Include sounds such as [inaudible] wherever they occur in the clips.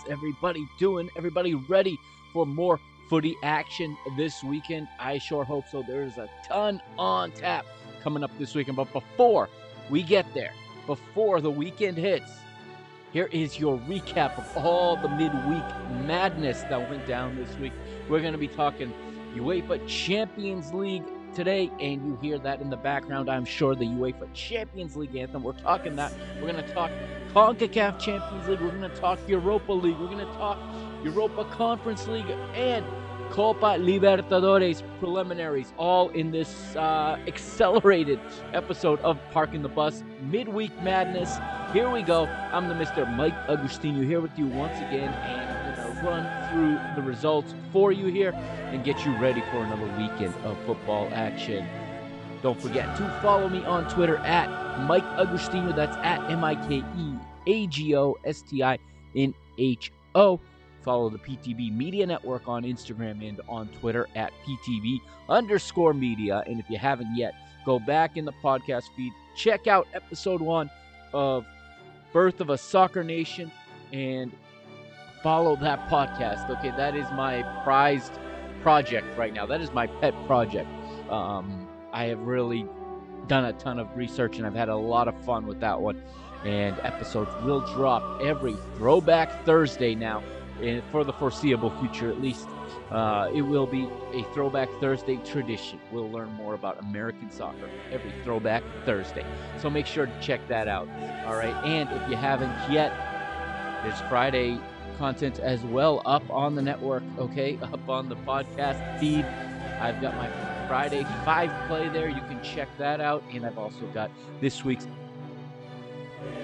How's everybody doing? Everybody ready for more footy action this weekend? I sure hope so. There's a ton on tap coming up this weekend. But before we get there, before the weekend hits, here is your recap of all the midweek madness that went down this week. We're going to be talking UEFA Champions League today, and you hear that in the background. I'm sure the UEFA Champions League anthem. We're talking that. We're going to talk CONCACAF Champions League. We're going to talk Europa League. We're going to talk Europa Conference League and Copa Libertadores preliminaries, all in this uh, accelerated episode of Parking the Bus Midweek Madness. Here we go. I'm the Mr. Mike Agostinho here with you once again, and run through the results for you here and get you ready for another weekend of football action. Don't forget to follow me on Twitter at Mike Agostinho. That's at M I K E A G O S T I N H O. Follow the PTB Media Network on Instagram and on Twitter at PTB underscore media. And if you haven't yet, go back in the podcast feed, check out episode one of Birth of a Soccer Nation, and follow that podcast. Okay, that is my prized project right now. That is my pet project. Um, I have really done a ton of research and I've had a lot of fun with that one. And episodes will drop every Throwback Thursday now, and for the foreseeable future at least. Uh, it will be a Throwback Thursday tradition. We'll learn more about American soccer every Throwback Thursday. So make sure to check that out. All right. And if you haven't yet, there's Friday content as well up on the network, okay? [laughs] Up on the podcast feed. I've got my Friday 5 play there. You can check that out. And I've also got this week's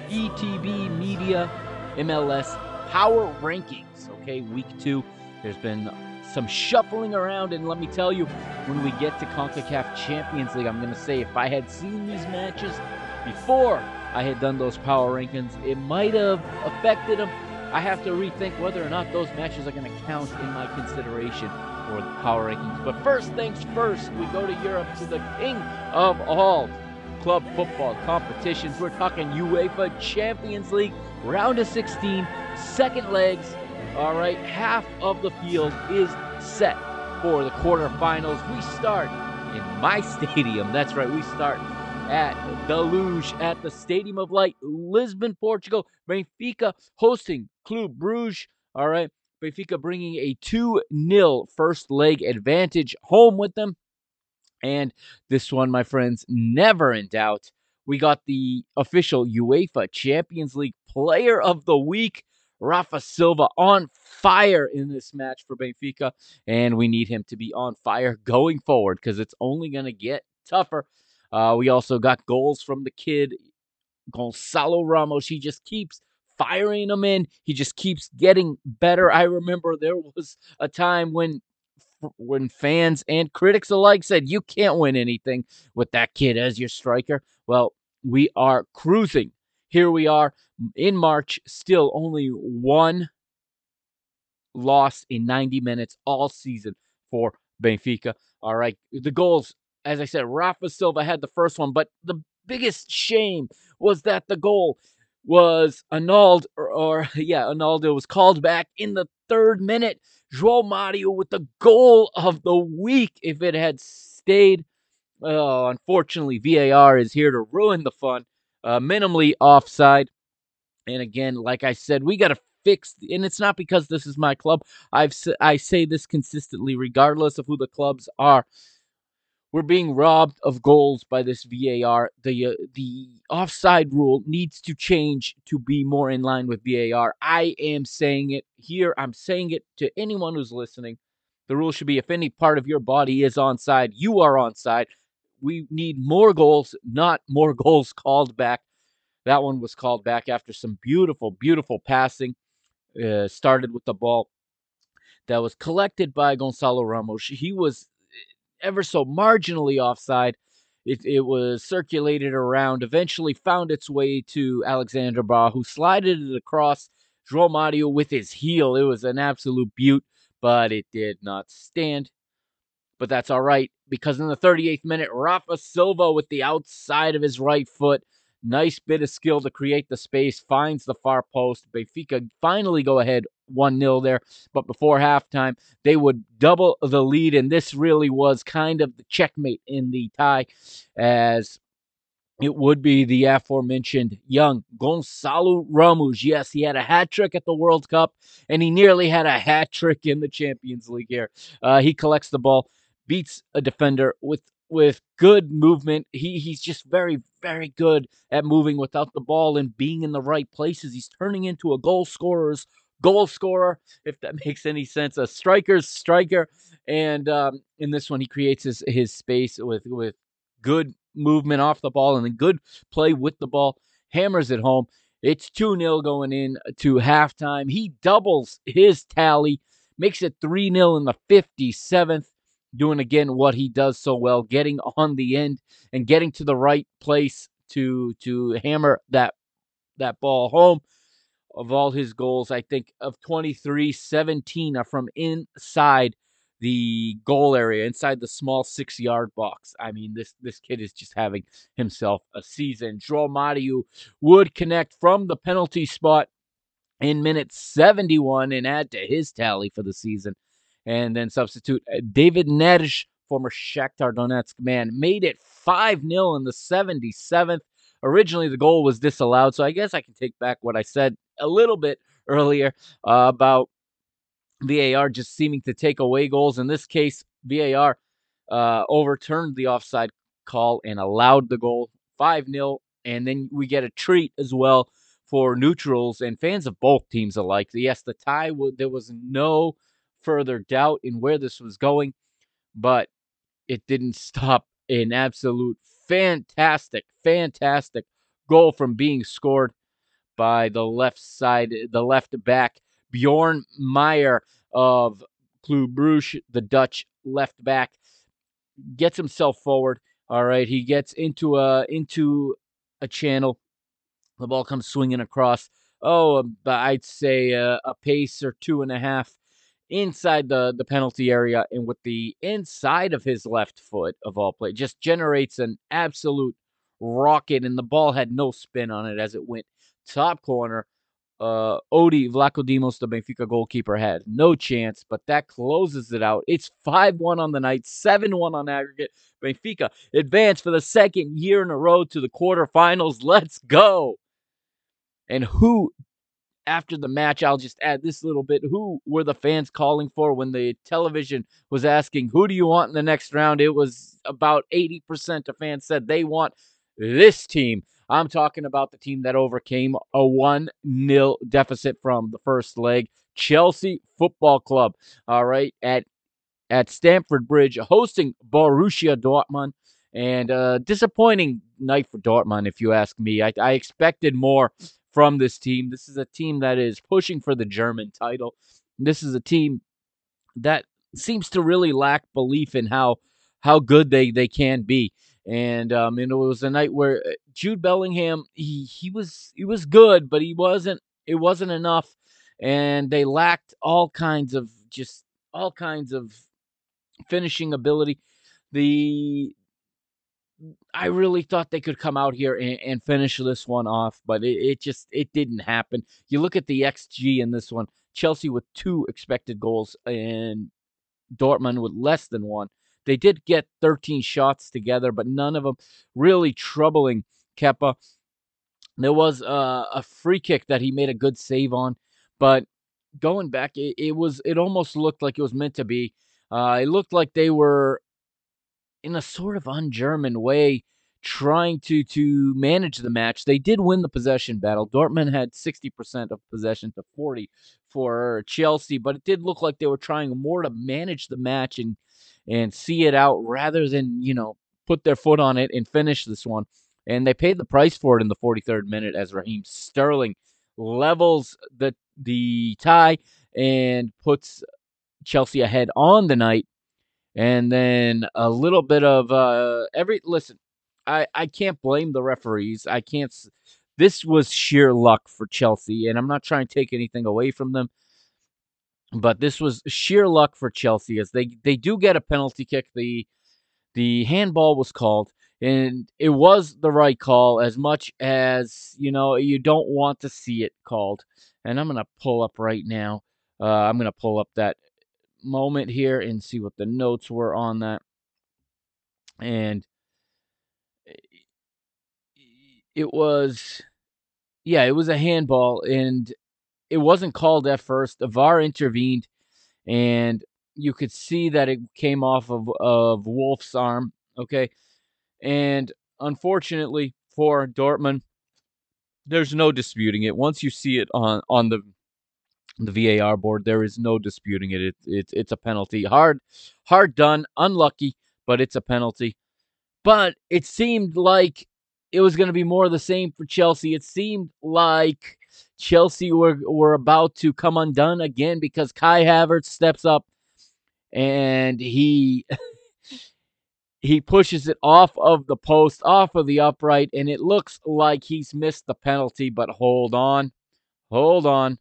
PTB Media MLS Power Rankings, okay? Week 2. There's been some shuffling around, and let me tell you, when we get to CONCACAF Champions League, I'm going to say if I had seen these matches before I had done those power rankings, it might have affected them. I have to rethink whether or not those matches are going to count in my consideration for the power rankings. But first things first, we go to Europe to the king of all club football competitions. We're talking UEFA Champions League, round of 16, second legs. All right, half of the field is set for the quarterfinals. We start in my [laughs] stadium. That's right, we start at the Luz at the Stadium of Light, Lisbon, Portugal. Benfica hosting Club Bruges. All right, Benfica bringing a 2 0 first leg advantage home with them. And this one, my friends, never in doubt. We got the official UEFA Champions League Player of the Week. Rafa Silva on fire in this match for Benfica, and we need him to be on fire going forward because it's only going to get tougher. Uh, we also got goals from the kid Gonzalo Ramos. He just keeps firing them in. He just keeps getting better. I remember there was a time when when fans and critics alike said you can't win anything with that kid as your striker. Well, we are cruising. Here we are in March, still only one loss in 90 minutes all season for Benfica. All right. The goals, as I said, Rafa Silva had the first one, but the biggest shame was that the goal was annulled, or, or [laughs] yeah, annulled. It was called back in the third minute. João Mario with the goal of the week if it had stayed. Oh, unfortunately, VAR is here to ruin the fun. Uh, minimally offside. And again, like I said, we got to fix, and it's not because this is my club. I've I say this consistently, regardless of who the clubs are. We're being robbed of goals by this VAR. The uh, the offside rule needs to change to be more in line with VAR. I am saying it here. I'm saying it to anyone who's listening. The rule should be if any part of your body is onside, you are onside. We need more goals, not more [laughs] goals called back. That one was called back after some beautiful, beautiful passing. Uh, started with the ball that was collected by Gonzalo Ramos. He was ever so marginally offside. It, it was circulated around, eventually found its way to Alexander Bah, who slided it across João Mario with his heel. It was an absolute beaut, but it did not stand. But that's all right, because in the 38th minute, Rafa Silva with the outside of his right foot Nice bit of skill to create the space, finds the far post. Benfica finally go ahead 1 0 there. But before halftime, they would double the lead. And this really was kind of the checkmate in the tie, as it would be the aforementioned young Gonzalo Ramos. Yes, he had a hat trick at the World Cup, and he nearly had a hat trick in the Champions League here. Uh, he collects the ball, beats a defender with with good movement. He he's just very very good at moving without the ball and being in the right places. He's turning into a goal scorer's goal scorer, if that [laughs] makes any sense. A striker's striker, and um, in this one he creates his his space with with good movement off the ball and then good play with the ball. Hammers it home. It's 2 0 going in to halftime. He doubles his tally, makes it 3 0 in the 57th doing again what he does so well, getting on the end and getting to the right place to to hammer that that ball home. Of all his goals, I think of 23, 17 are from inside the goal area, inside the small six yard box. I mean, this this kid is just having himself a season. João Mario would connect from the penalty spot in minute 71 and add to his tally for the season and then substitute uh, David Neres, former Shakhtar Donetsk man, made it 5 0 in the 77th. Originally, the goal was disallowed, so I guess I can take back what I said a little bit earlier uh, about VAR just seeming to take away goals. In this case, VAR uh, overturned the offside call and allowed the goal 5 0. And then we get a treat as well for neutrals and fans of both teams alike. Yes, the tie, there was no further doubt in where this was going, but it didn't [laughs] stop an absolute fantastic, fantastic goal from being scored by the left side, the left back, Bjorn Meijer of Club Brugge, the Dutch left back, gets himself forward. All right, he gets into a into a channel. The ball comes swinging across. Oh, um, I'd say a, a pace or two and a half inside the, the penalty area and with the inside of his left foot of all play just generates an absolute rocket and the ball had no spin on it as it went top corner uh Odi Vlachodimos the Benfica goalkeeper had no chance but that closes it out it's 5-1 on the night 7-1 on aggregate Benfica advance for the second year in a row to the quarterfinals let's go and who after the match, I'll just add this little bit. Who were the fans calling for when the television was asking, Who do you want in the next round? It was about 80% of fans said they want this team. I'm talking about the team that overcame a 1 0 deficit from the first leg. Chelsea Football Club, all right, at at Stamford Bridge, hosting Borussia Dortmund. And uh, disappointing night for Dortmund, if you ask me. I, I expected more from this team. This is a team that is pushing for the German title. This is a team that seems to really lack belief in how how good they they can be. And um, it was a night where uh, Jude Bellingham he he was he was good, but he wasn't it wasn't enough, and they lacked all kinds of just all kinds of finishing ability. The I really thought they could come out here and, and finish this one off, but it, it, just it didn't happen. You look at the XG in this one: Chelsea with two expected goals and Dortmund with less than one. They did get 13 shots together, but none of them really troubling Kepa. There was uh, a free kick that he made a good save on, but going back, it, it was it almost looked like it was meant to be. Uh, it looked like they were in a sort of un-German way, trying to to manage the match. They did win the possession battle. Dortmund had 60% of possession to 40 for Chelsea, but it did look like they were trying more to manage the match and and see it out rather than, you know, put their foot on it and finish this one. And they paid the price for it in the 43rd minute as Raheem Sterling levels the the tie and puts Chelsea ahead on the night. And then a little bit of uh every listen, I I can't blame the referees. I can't this was sheer luck for Chelsea and I'm not trying to take anything away from them. But this was sheer luck for Chelsea as they they do get a penalty kick. The the handball was called and it was the right call as much as you know you don't want to see it called and i'm going to pull up right now uh, i'm going to pull up that moment here and see what the notes were on that and it was yeah it was a handball and it wasn't called at first the var intervened and you could see that it came off of of Wolf's arm okay and unfortunately for Dortmund, there's no disputing it. Once you see it on on the the VAR board, there is no disputing it. It's it, it's a penalty. Hard hard done, unlucky, but it's a penalty. But it seemed like it was going to be more of the same for Chelsea. It seemed like Chelsea were were about to come undone again because Kai Havertz steps up and he [laughs] he pushes it off of the post, off of the upright, and it looks like he's missed the penalty. But hold on, hold on.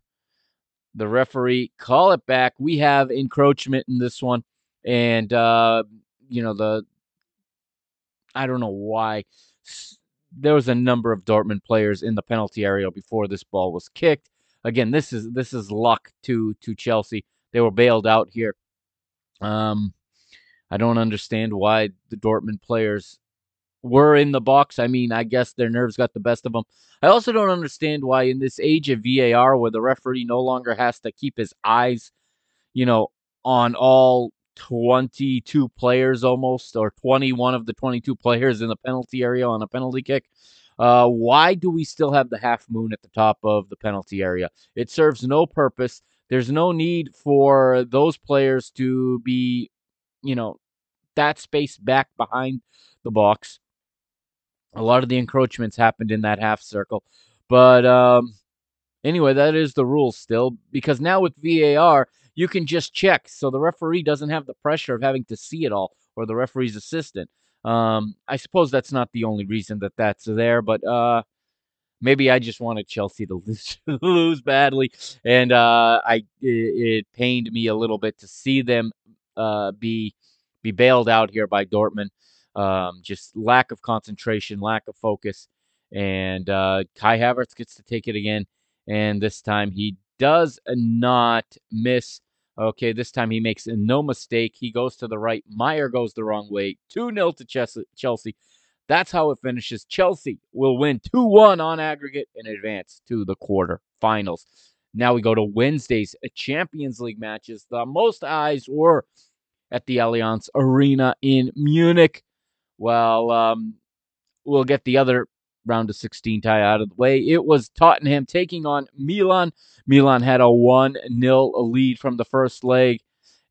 The referee call it back. We have encroachment in this one, and uh, you know the. I don't know why. There was a number of Dortmund players in the penalty area before this ball was kicked. Again, this is this is luck to to Chelsea. They were bailed out here. Um, I don't understand why the Dortmund players were in the box. I mean, I guess their nerves got the best of them. I also don't understand why, in this age of VAR, where the referee no longer has to keep his eyes, you know, on all 22 players almost, or 21 of the 22 players in the penalty area on a penalty kick. Uh, why do we still have the half moon at the top of the penalty area? It serves no purpose. There's no need for those players to be you know, that space back behind the box. A lot of the encroachments happened in that half circle. But um, anyway, that is the rule still because now with VAR, you can just check. So the referee doesn't have the pressure of having to see it all or the referee's assistant. Um, I suppose that's not the only reason that that's there, but uh, maybe I just wanted Chelsea to [laughs] lose, lose badly, and uh, I it, it, pained me a little bit to see them uh, be be bailed out here by Dortmund. Um, just lack of concentration, lack of focus, and uh, Kai Havertz gets to take it again, and this time he does not miss. Okay, this time he makes no mistake. He goes to the right. Meyer goes the wrong way. 2 0 to Chelsea. That's how it finishes. Chelsea will win 2 1 on aggregate and advance to the quarter finals. Now we go to Wednesday's Champions League matches. The most eyes were at the Allianz Arena in Munich. Well, um, we'll get the other round of 16 tie out of the way. It was Tottenham taking on Milan. Milan had a 1 0 lead from the first leg,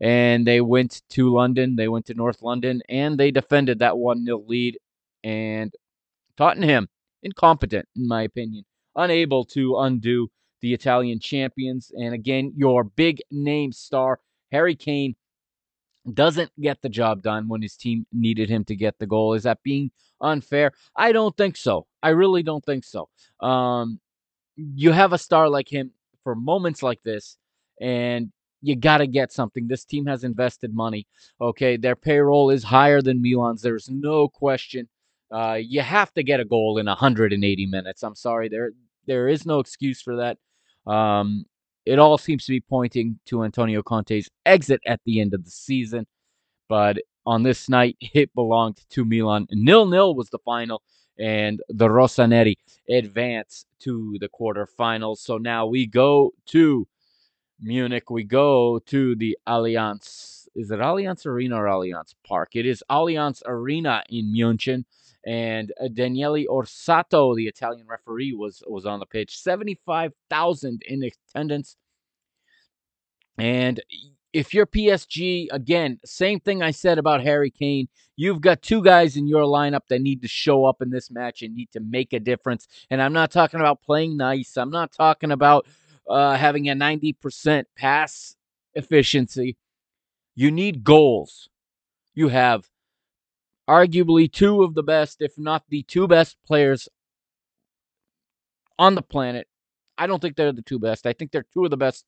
and they went to London. They went to North London, and they defended that 1 0 lead. And Tottenham, incompetent, in my opinion, unable to undo the Italian champions. And again, your big name star, Harry Kane, doesn't get the job done when his team needed him to get the goal. Is that being unfair? I don't think so. I really don't think so. Um, you have a star like him for moments like this, and you got to get something. This team has invested money. Okay, their payroll is higher than Milan's. There's no question. Uh, you have to get a goal in 180 minutes. I'm sorry, there there is no excuse for that. Um, it all seems to be pointing to Antonio Conte's exit at the end of the season. But on this night, [laughs] it belonged to Milan. Nil nil was the final, and the Rossoneri advance to the quarterfinals. So now we go to Munich. We go to the Allianz is it Allianz Arena or Allianz Park? It is Allianz Arena in München. And uh, Daniele Orsato, the Italian referee, was was on the pitch. Seventy five thousand in attendance. And if you're PSG, again, same thing I said about Harry Kane. You've got two guys in your lineup that need to show up in this match and need to make a difference. And I'm not talking about playing nice. I'm not talking about uh, having a 90% pass efficiency. You need goals. You have arguably two of the best, if not the two best players on the planet. I don't think they're the two best. I think they're two of the best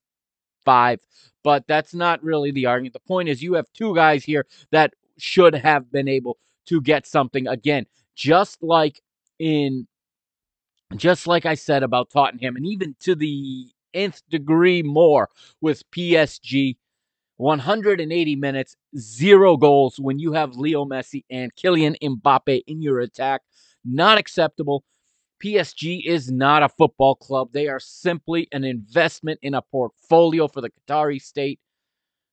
five, but that's not really the argument. The point is, you have two guys here that should have been able to get something again, just like in, just like I said about Tottenham, and even to the nth degree more with PSG. 180 minutes, zero goals when you have Leo Messi and Kylian Mbappe in your attack. Not acceptable. PSG is not a football club. They are simply an investment in a portfolio for the Qatari state.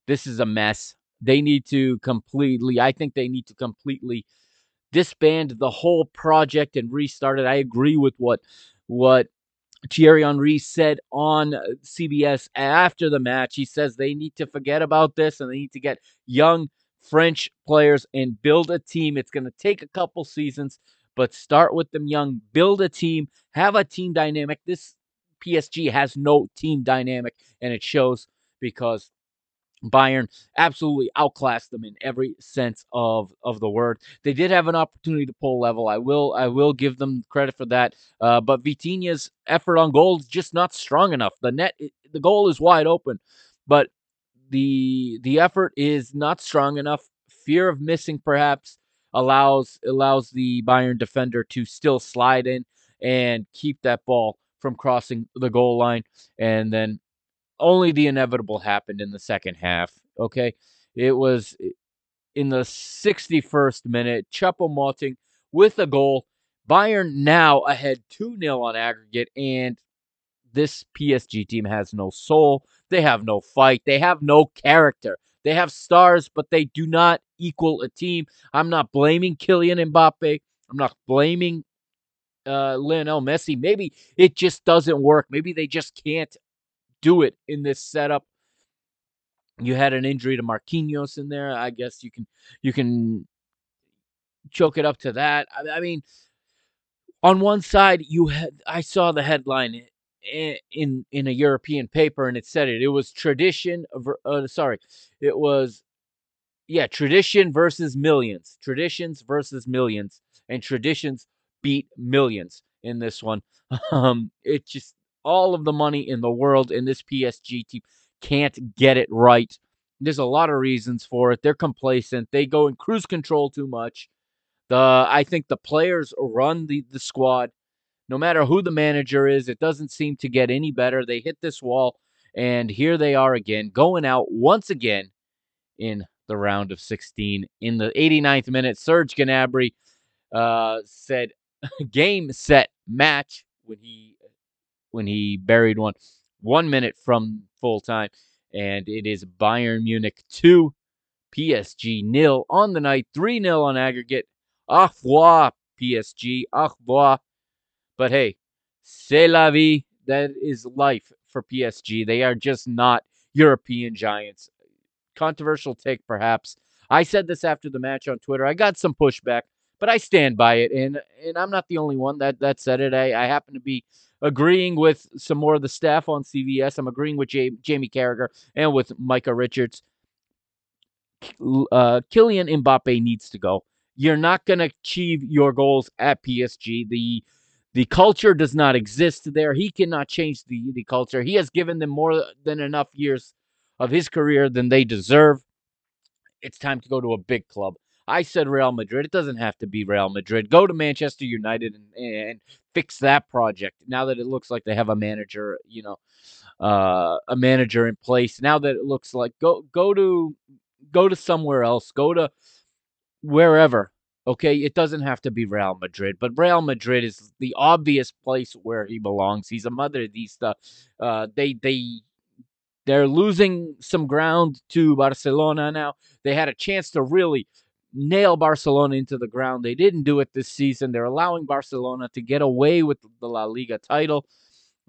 This is a mess. They need to completely, I think they need to completely disband the whole project and restart it. I agree with what what Thierry Henry said on uh, CBS after the match. He says they need to forget about this and they need to get young French players and build a team. It's going to take a couple seasons, but start with them young, build a team, have a team dynamic. This PSG has no team dynamic, and it shows because Bayern absolutely outclassed them in every sense of of the word. They did have an opportunity to pull level. I will I will give them credit for that. Uh, but Vitinha's effort on goal is just not strong enough. The net the goal is wide open, but the the effort is not strong enough. Fear of missing perhaps allows allows the Bayern defender to still slide in and keep that ball from crossing the goal line and then only the inevitable happened in the second half okay it was in the 61st minute Choupo-Moting with a goal Bayern now ahead 2-0 on aggregate and this PSG team has no soul they have no fight they have no character they have stars, but they do not equal a team. I'm not blaming Kylian Mbappe. I'm not blaming uh, Lionel Messi. Maybe it just doesn't work. Maybe they just can't do it in this setup. You had an injury to Marquinhos in there. I guess you can you can choke it up to that. I, I mean, on one side, you had I saw the headline in in a European paper, and it said it. It was tradition. Uh, sorry, it was yeah, tradition versus millions. Traditions versus millions, and traditions beat millions in this one. [laughs] Um, it just all of the money in the world in this PSG team can't get it right. There's a lot of reasons for it. They're complacent. They go in cruise control too much. The I think the players run the the squad no matter who the manager is, it doesn't seem to get any better. They hit this wall, and here they are again, going out once again in the round of 16. In the 89th minute, Serge Gnabry uh, said, [laughs] "Game, set, match." When he when he buried one, one minute from full time, and it is Bayern Munich two, PSG nil on the night, three 0 on aggregate. Au revoir, PSG. Au revoir. But hey, c'est la vie. That is life for PSG. They are just not European giants. Controversial take, perhaps. I said this after the match on Twitter. I got some pushback, but I stand by it, and and I'm not the only one that that said it. I, I happen to be agreeing with some more of the staff on CBS. I'm agreeing with Jamie Carragher and with Micah Richards. Uh, Kylian Mbappe needs to go. You're not going to achieve your goals at PSG. The the culture does not exist there. He cannot change the, the culture. He has given them more than enough years of his career than they deserve. It's time to go to a big club. I said Real Madrid. It doesn't have to be Real Madrid. Go to Manchester United and, and fix that project. Now that it looks like they have a manager, you know, uh, a manager in place. Now that it looks like go go to go to somewhere else. Go to wherever Okay, it doesn't have to be Real Madrid, but Real Madrid is the obvious place where he belongs. He's a mother Madridista. Uh, they they they're losing some ground to Barcelona now. They had a chance to really nail Barcelona into the ground. They didn't do it this season. They're allowing Barcelona to get away with the La Liga title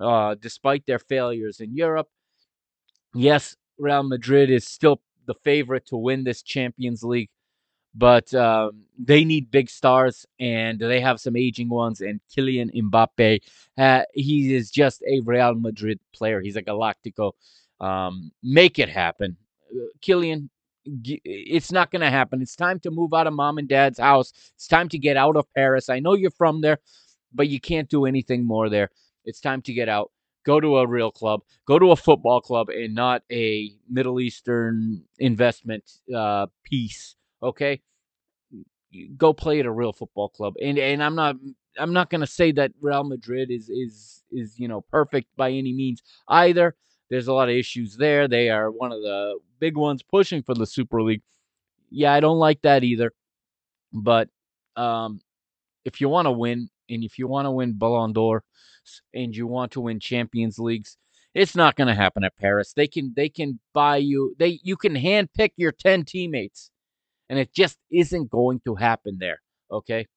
uh, despite their failures in Europe. Yes, Real Madrid is still the favorite to win this Champions League, but um, they need big stars and they have some aging ones. And Kylian Mbappe, uh, he is just a Real Madrid player. He's a Galactico. Um, make it happen. Uh, Kylian, it's not going to happen. It's time to move out of mom and dad's house. It's time to get out of Paris. I know you're from there, but you can't do anything more there. It's time to get out. Go to a real club. Go to a football club and not a Middle Eastern investment uh, piece. Okay, go play at a real football club. And and I'm not I'm not going to say that Real Madrid is is is you know perfect by any means either. There's a lot of issues there. They are one of the big ones pushing for the Super League. Yeah, I don't like that either. But um, if you want to win, and if you want to win Ballon d'Or, and you want to win Champions Leagues, it's not going to happen at Paris. They can they can buy you. They you can handpick your ten teammates, and it just isn't going to happen there. Okay.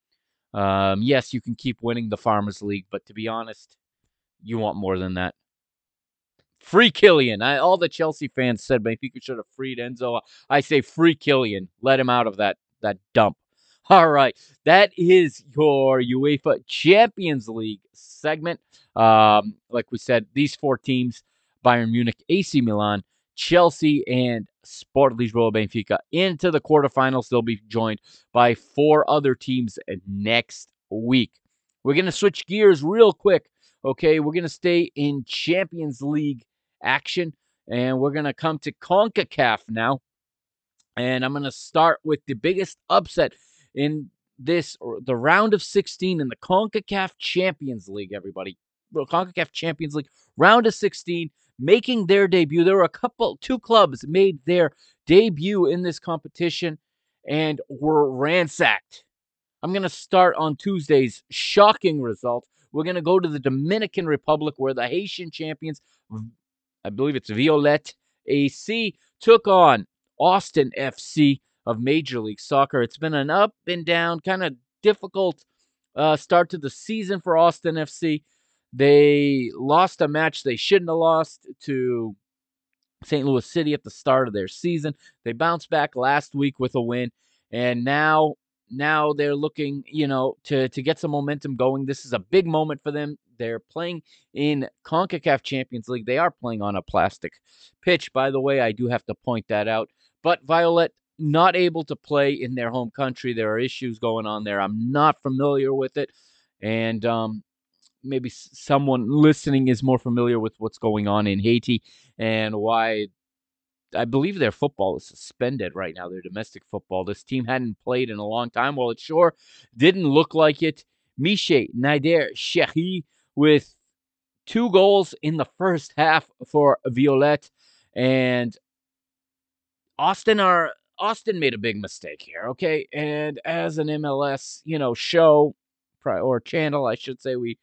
Um, yes, you can keep winning the Farmers League, but to be honest, you want more than that. Free Kylian. I, all the Chelsea fans said Benfica should have freed Enzo. I say free Kylian. Let him out of that that dump. [laughs] All right, that is your UEFA Champions League segment. Um, like we said, these four teams: Bayern Munich, AC Milan, Chelsea, and Sport Lisboa Benfica into the quarterfinals. They'll be joined by four other teams next week. We're gonna switch gears real quick. Okay, we're gonna stay in Champions League action. And we're going to come to CONCACAF now. And I'm going to start with the biggest upset in this, the round of 16 in the CONCACAF Champions League, everybody. Well, CONCACAF Champions League, round of 16, making their debut. There were a couple, two clubs made their debut in this competition and were ransacked. I'm going to start on Tuesday's shocking result. We're going to go to the Dominican Republic where the Haitian champions I believe it's Violette AC, took on Austin FC of Major League Soccer. It's been an up and down, kind of difficult uh, start to the season for Austin FC. They lost a match they shouldn't have lost to St. Louis City at the start of their season. They bounced back last week with a win, and now now they're looking, you know, to to get some momentum going. This is a big moment for them. They're playing in CONCACAF Champions League. They are playing on a plastic pitch, by the way. I do have to point that out. But Violette not able to play in their home country. There are issues going on there. I'm not familiar with it, and um, maybe someone listening is more familiar with what's going on in Haiti and why I believe their football is suspended right now, their domestic football. This team hadn't played in a long time. Well, it sure didn't look like it. Miche Nader Cheikhi with two goals in the first half for Violette. And Austin are Austin made a big mistake here, okay? And as an MLS, you know, show or channel, I should say, we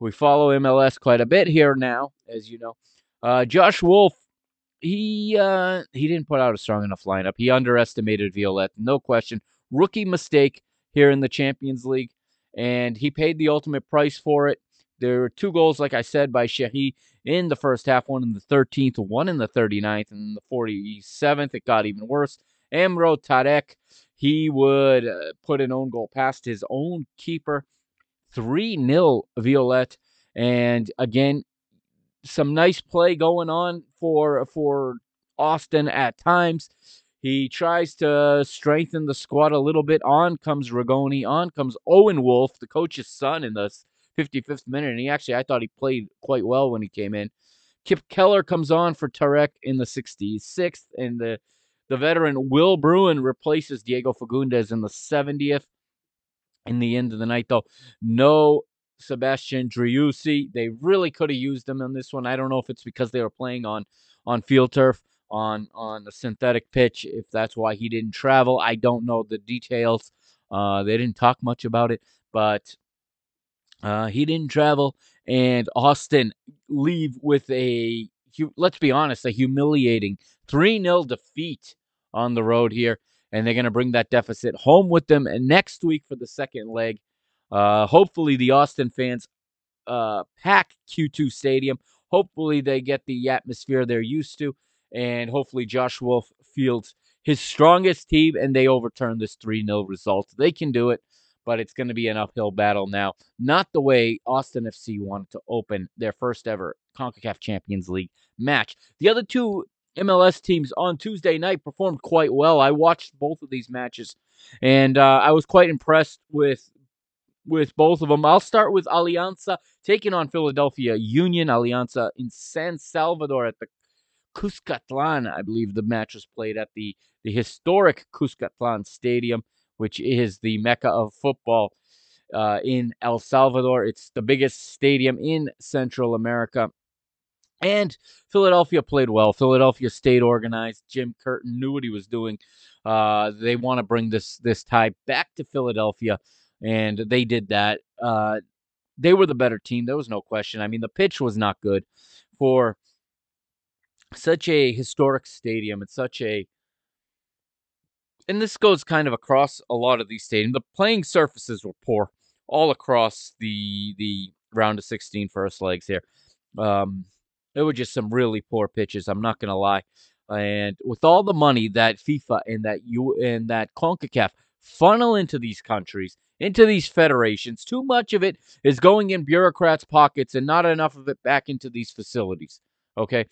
we follow MLS quite a bit here now, as you know. Uh, Josh Wolff, he uh, he didn't put out a strong enough lineup. He underestimated Violette, no question. Rookie mistake here in the Champions League, and he paid the ultimate price for it. There were two goals, like I said, by Cheikhi in the first half, one in the 13th, one in the 39th, and in the 47th, it got even worse. Amro Tarek, he would uh, put an own goal past his own keeper. 3 0 Violette. And again, some nice play going on for for Austin at times. He tries to strengthen the squad a little bit. On comes Rigoni. On comes Owen Wolff, the coach's son, in the 55th minute. And he actually, I thought he played quite well when he came in. Kipp Keller comes on for Tarek in the 66th. And the, the veteran Will Bruin replaces Diego Fagundes in the 70th. In the end of the night, though, no Sebastian Driussi. They really could have used him in this one. I don't know if it's because they were playing on on field turf on on a synthetic pitch. If that's why he didn't travel, I don't know the details. Uh, they didn't talk much about it, but uh, he didn't travel, and Austin leave with a let's be honest, a humiliating 3 0 defeat on the road here. And they're going to bring that deficit home with them next week for the second leg. Uh, hopefully, the Austin fans uh, pack Q2 Stadium. Hopefully, they get the atmosphere they're used to. And hopefully, Josh Wolff fields his strongest team and they overturn this 3 0 result. They can do it, but it's going to be an uphill battle now. Not the way Austin FC wanted to open their first ever CONCACAF Champions League match. The other two MLS teams on Tuesday night performed quite well. I watched both of these matches, and uh, I was quite impressed with with both of them. I'll start with Alianza taking on Philadelphia Union. Alianza in San Salvador at the Cuscatlan. I believe the match was played at the the historic Cuscatlan Stadium, which is the mecca of football uh, in El Salvador. It's the biggest stadium in Central America. And Philadelphia played well. Philadelphia stayed organized. Jim Curtin knew what he was doing. Uh, they want to bring this this tie back to Philadelphia, and they did that. Uh, they were the better team. There was no question. I mean, the pitch was not good for such a historic stadium. It's such a and this goes kind of across a lot of these stadiums. The playing surfaces were poor all across the the round of 16 first legs here. Um, there were just some really poor pitches. I'm not gonna lie. And with all the money that FIFA and that you and that CONCACAF funnel into these countries, into these federations, too much of it is going in bureaucrats' pockets and not enough of it back into these facilities. Okay.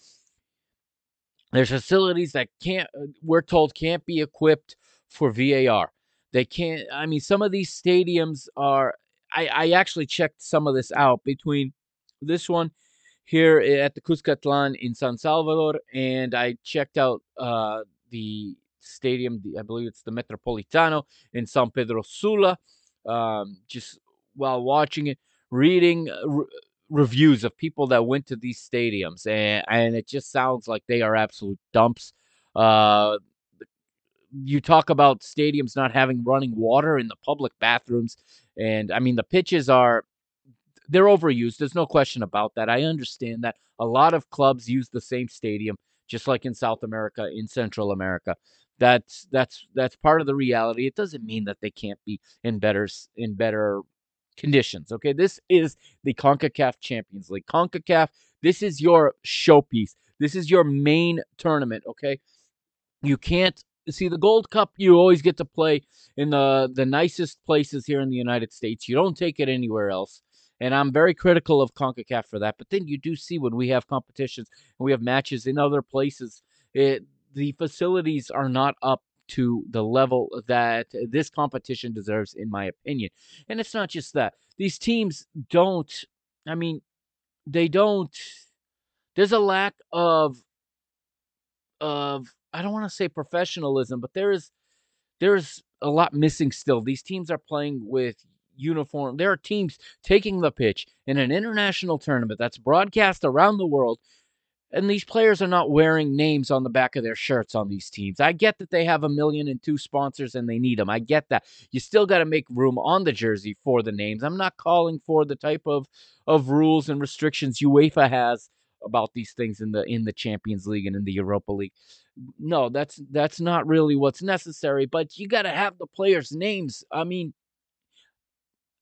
There's facilities that can't, uh, we're told, can't be equipped for VAR. They can't, I mean, some of these stadiums are, I, I actually checked some of this out between this one here at the Cuscatlan in San Salvador, and I checked out uh, the stadium, the, I believe it's the Metropolitano in San Pedro Sula, um, just while watching it, reading. Uh, reviews of people that went to these stadiums, and and it just sounds like they are absolute dumps. Uh, you talk about stadiums not having running water in the public bathrooms, and I mean the pitches are they're overused. There's no question about that. I understand that a lot of clubs use the same stadium, just like in South America, in Central America. That's that's that's part of the reality. It doesn't mean that they can't be in better in better conditions. Okay, this is the CONCACAF Champions League. CONCACAF, this is your showpiece. This is your main tournament. Okay, you can't see the Gold Cup. You always get to play in the the nicest places here in the United States. You don't take it anywhere else. And I'm very critical of CONCACAF for that. But then you do see when we have competitions and we have matches in other places, it, the facilities are not up to the level that this competition deserves, in my opinion. And it's not just that. These teams don't, I mean, they don't, there's a lack of, of, I don't want to say professionalism, but there is, there is a lot missing still. These teams are playing with uniform. There are teams taking the pitch in an international tournament that's broadcast around the world and these players are not wearing names on the back of their shirts on these teams. I get that they have a million and two sponsors and they need them. I get that. You still got to make room on the jersey for the names. I'm not calling for the type of of rules and restrictions UEFA has about these things in the in the Champions League and in the Europa League. No, that's that's not really what's necessary, but you got to have the players' names. I mean,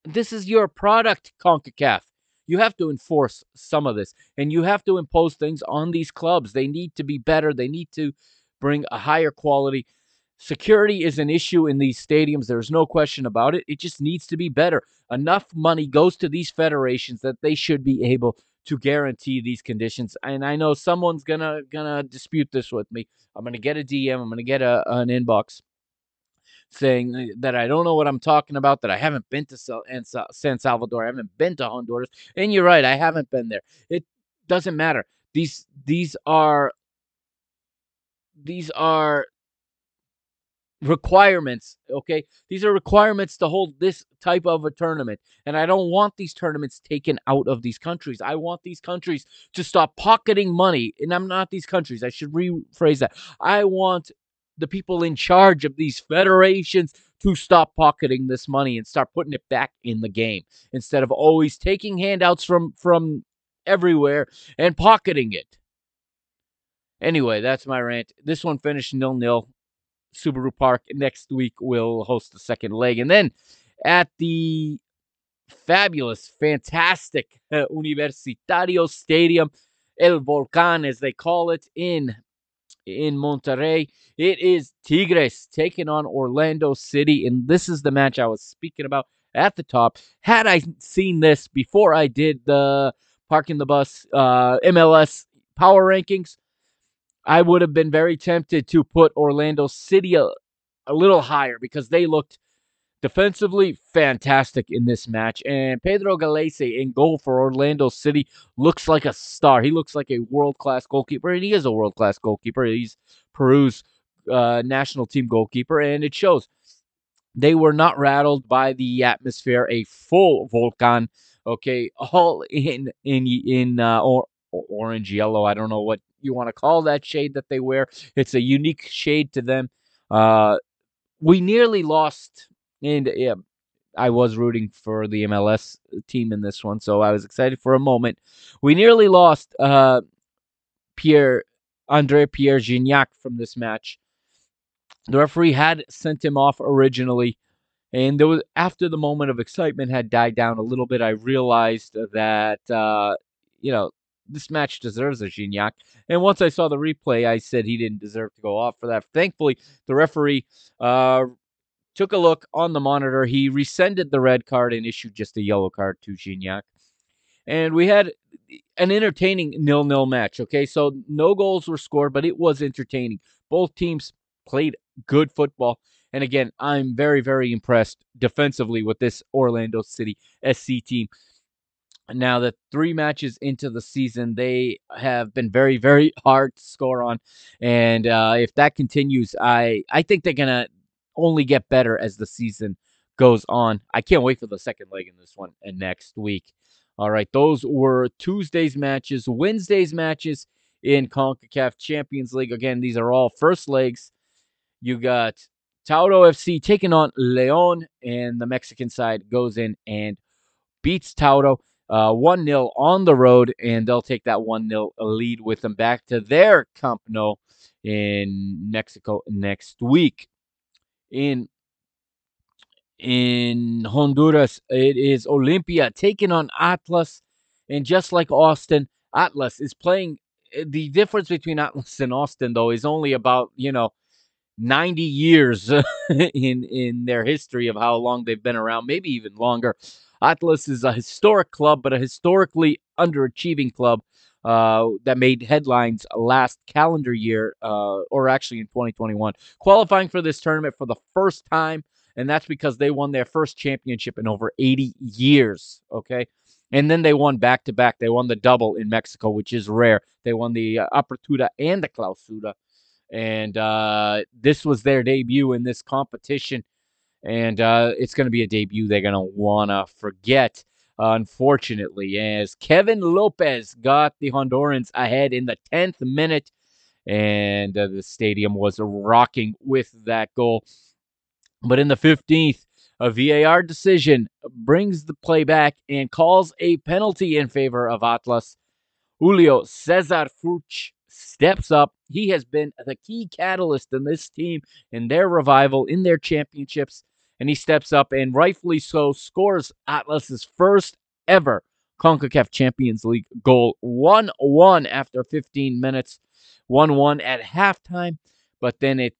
this is your product, CONCACAF. You have to enforce some of this and you have to impose things on these clubs. They need to be better. They need to bring a higher quality. Security is an issue in these stadiums. There's no question about it. It just needs to be better. Enough money goes to these federations that they should be able to guarantee these conditions. And I know someone's gonna gonna dispute this with me. I'm gonna get a DM. I'm gonna get a, an inbox saying uh, that I don't know what I'm talking about, that I haven't been to San Salvador, I haven't been to Honduras. And you're right, I haven't been there. It doesn't matter. These these are these are requirements okay these are requirements to hold this type of a tournament and i don't want these tournaments taken out of these countries i want these countries to stop pocketing money and i'm not these countries i should rephrase that i want the people in charge of these federations to stop pocketing this money and start putting it back in the game instead of always taking handouts from from everywhere and pocketing it. Anyway, that's my rant. This one finished nil nil. Subaru Park next week will host the second leg. And then at the fabulous, fantastic uh, Universitario Stadium, El Volcan, as they call it in in Monterrey. It is Tigres taking on Orlando City, and this is the match I was speaking about at the top. Had I seen this before I did the parking the bus uh, MLS power rankings, I would have been very tempted to put Orlando City a, a little higher because they looked defensively fantastic in this match. And Pedro Gallese in goal for Orlando City looks like a star. He looks like a world class goalkeeper, and he is a world class goalkeeper. He's Peru's uh, national team goalkeeper, and it shows. They were not rattled by the atmosphere. A full Volcan, okay, all in in in uh, or, orange yellow. I don't know what you want to call that shade that they wear. It's a unique shade to them. Uh, we nearly lost, and yeah, I was rooting for the MLS team in this one, so I was excited for a moment. We nearly lost uh, Pierre Andre Pierre Gignac from this match. The referee had sent him off originally, and there was after the moment of excitement had died down a little bit. I realized that uh, you know this match deserves a Gignac. And once I saw the replay, I said he didn't deserve to go off for that. Thankfully, the referee uh, took a look on the monitor. He rescinded the red card and issued just a yellow card to Gignac. And we had an entertaining nil-nil match. Okay, so no goals were scored, but it was entertaining. Both teams played good football. And again, I'm very, very impressed defensively with this Orlando City SC team now that three matches into the season they have been very very [laughs] hard to score on and uh, if that continues i i think they're gonna only get better as the season goes on. I can't wait for the second leg in this one and next week. All right those were tuesday's matches wednesday's matches in concacaf champions league. Again these are all first legs. You got tauro fc taking on leon and the mexican side goes in and beats tauro uh, 1 0 on the road, and they'll take that 1 0 lead with them back to their Camp Nou in Mexico next week. In in Honduras, it is Olimpia taking on Atlas, and just like Austin, Atlas is playing. Eh, the difference between Atlas and Austin, though, is only about you know 90 years [laughs] in in their history of how long they've been around, maybe even longer. Atlas is a historic club, but a historically underachieving club uh, that made headlines last calendar year, uh, or actually in 2021, qualifying for this tournament for the first time. And that's because they won their first championship in over 80 years. Okay. And then they won back to back. They won the double in Mexico, which is rare. They won the uh, Apertura and the Clausura. And uh, this was their debut in this competition and uh, it's going to be a debut they're going to want to forget, unfortunately, as Kevin Lopez got the Hondurans ahead in the 10th minute, and uh, the stadium was rocking with that goal. But in the 15th, a VAR decision brings the play back and calls a penalty in favor of Atlas. Julio Cesar Furch steps up. He has been the key catalyst in this team in their revival, in their championships and he steps up and rightfully so scores Atlas's first ever CONCACAF Champions League goal 1 1 after 15 minutes, 1 1 at halftime, but then it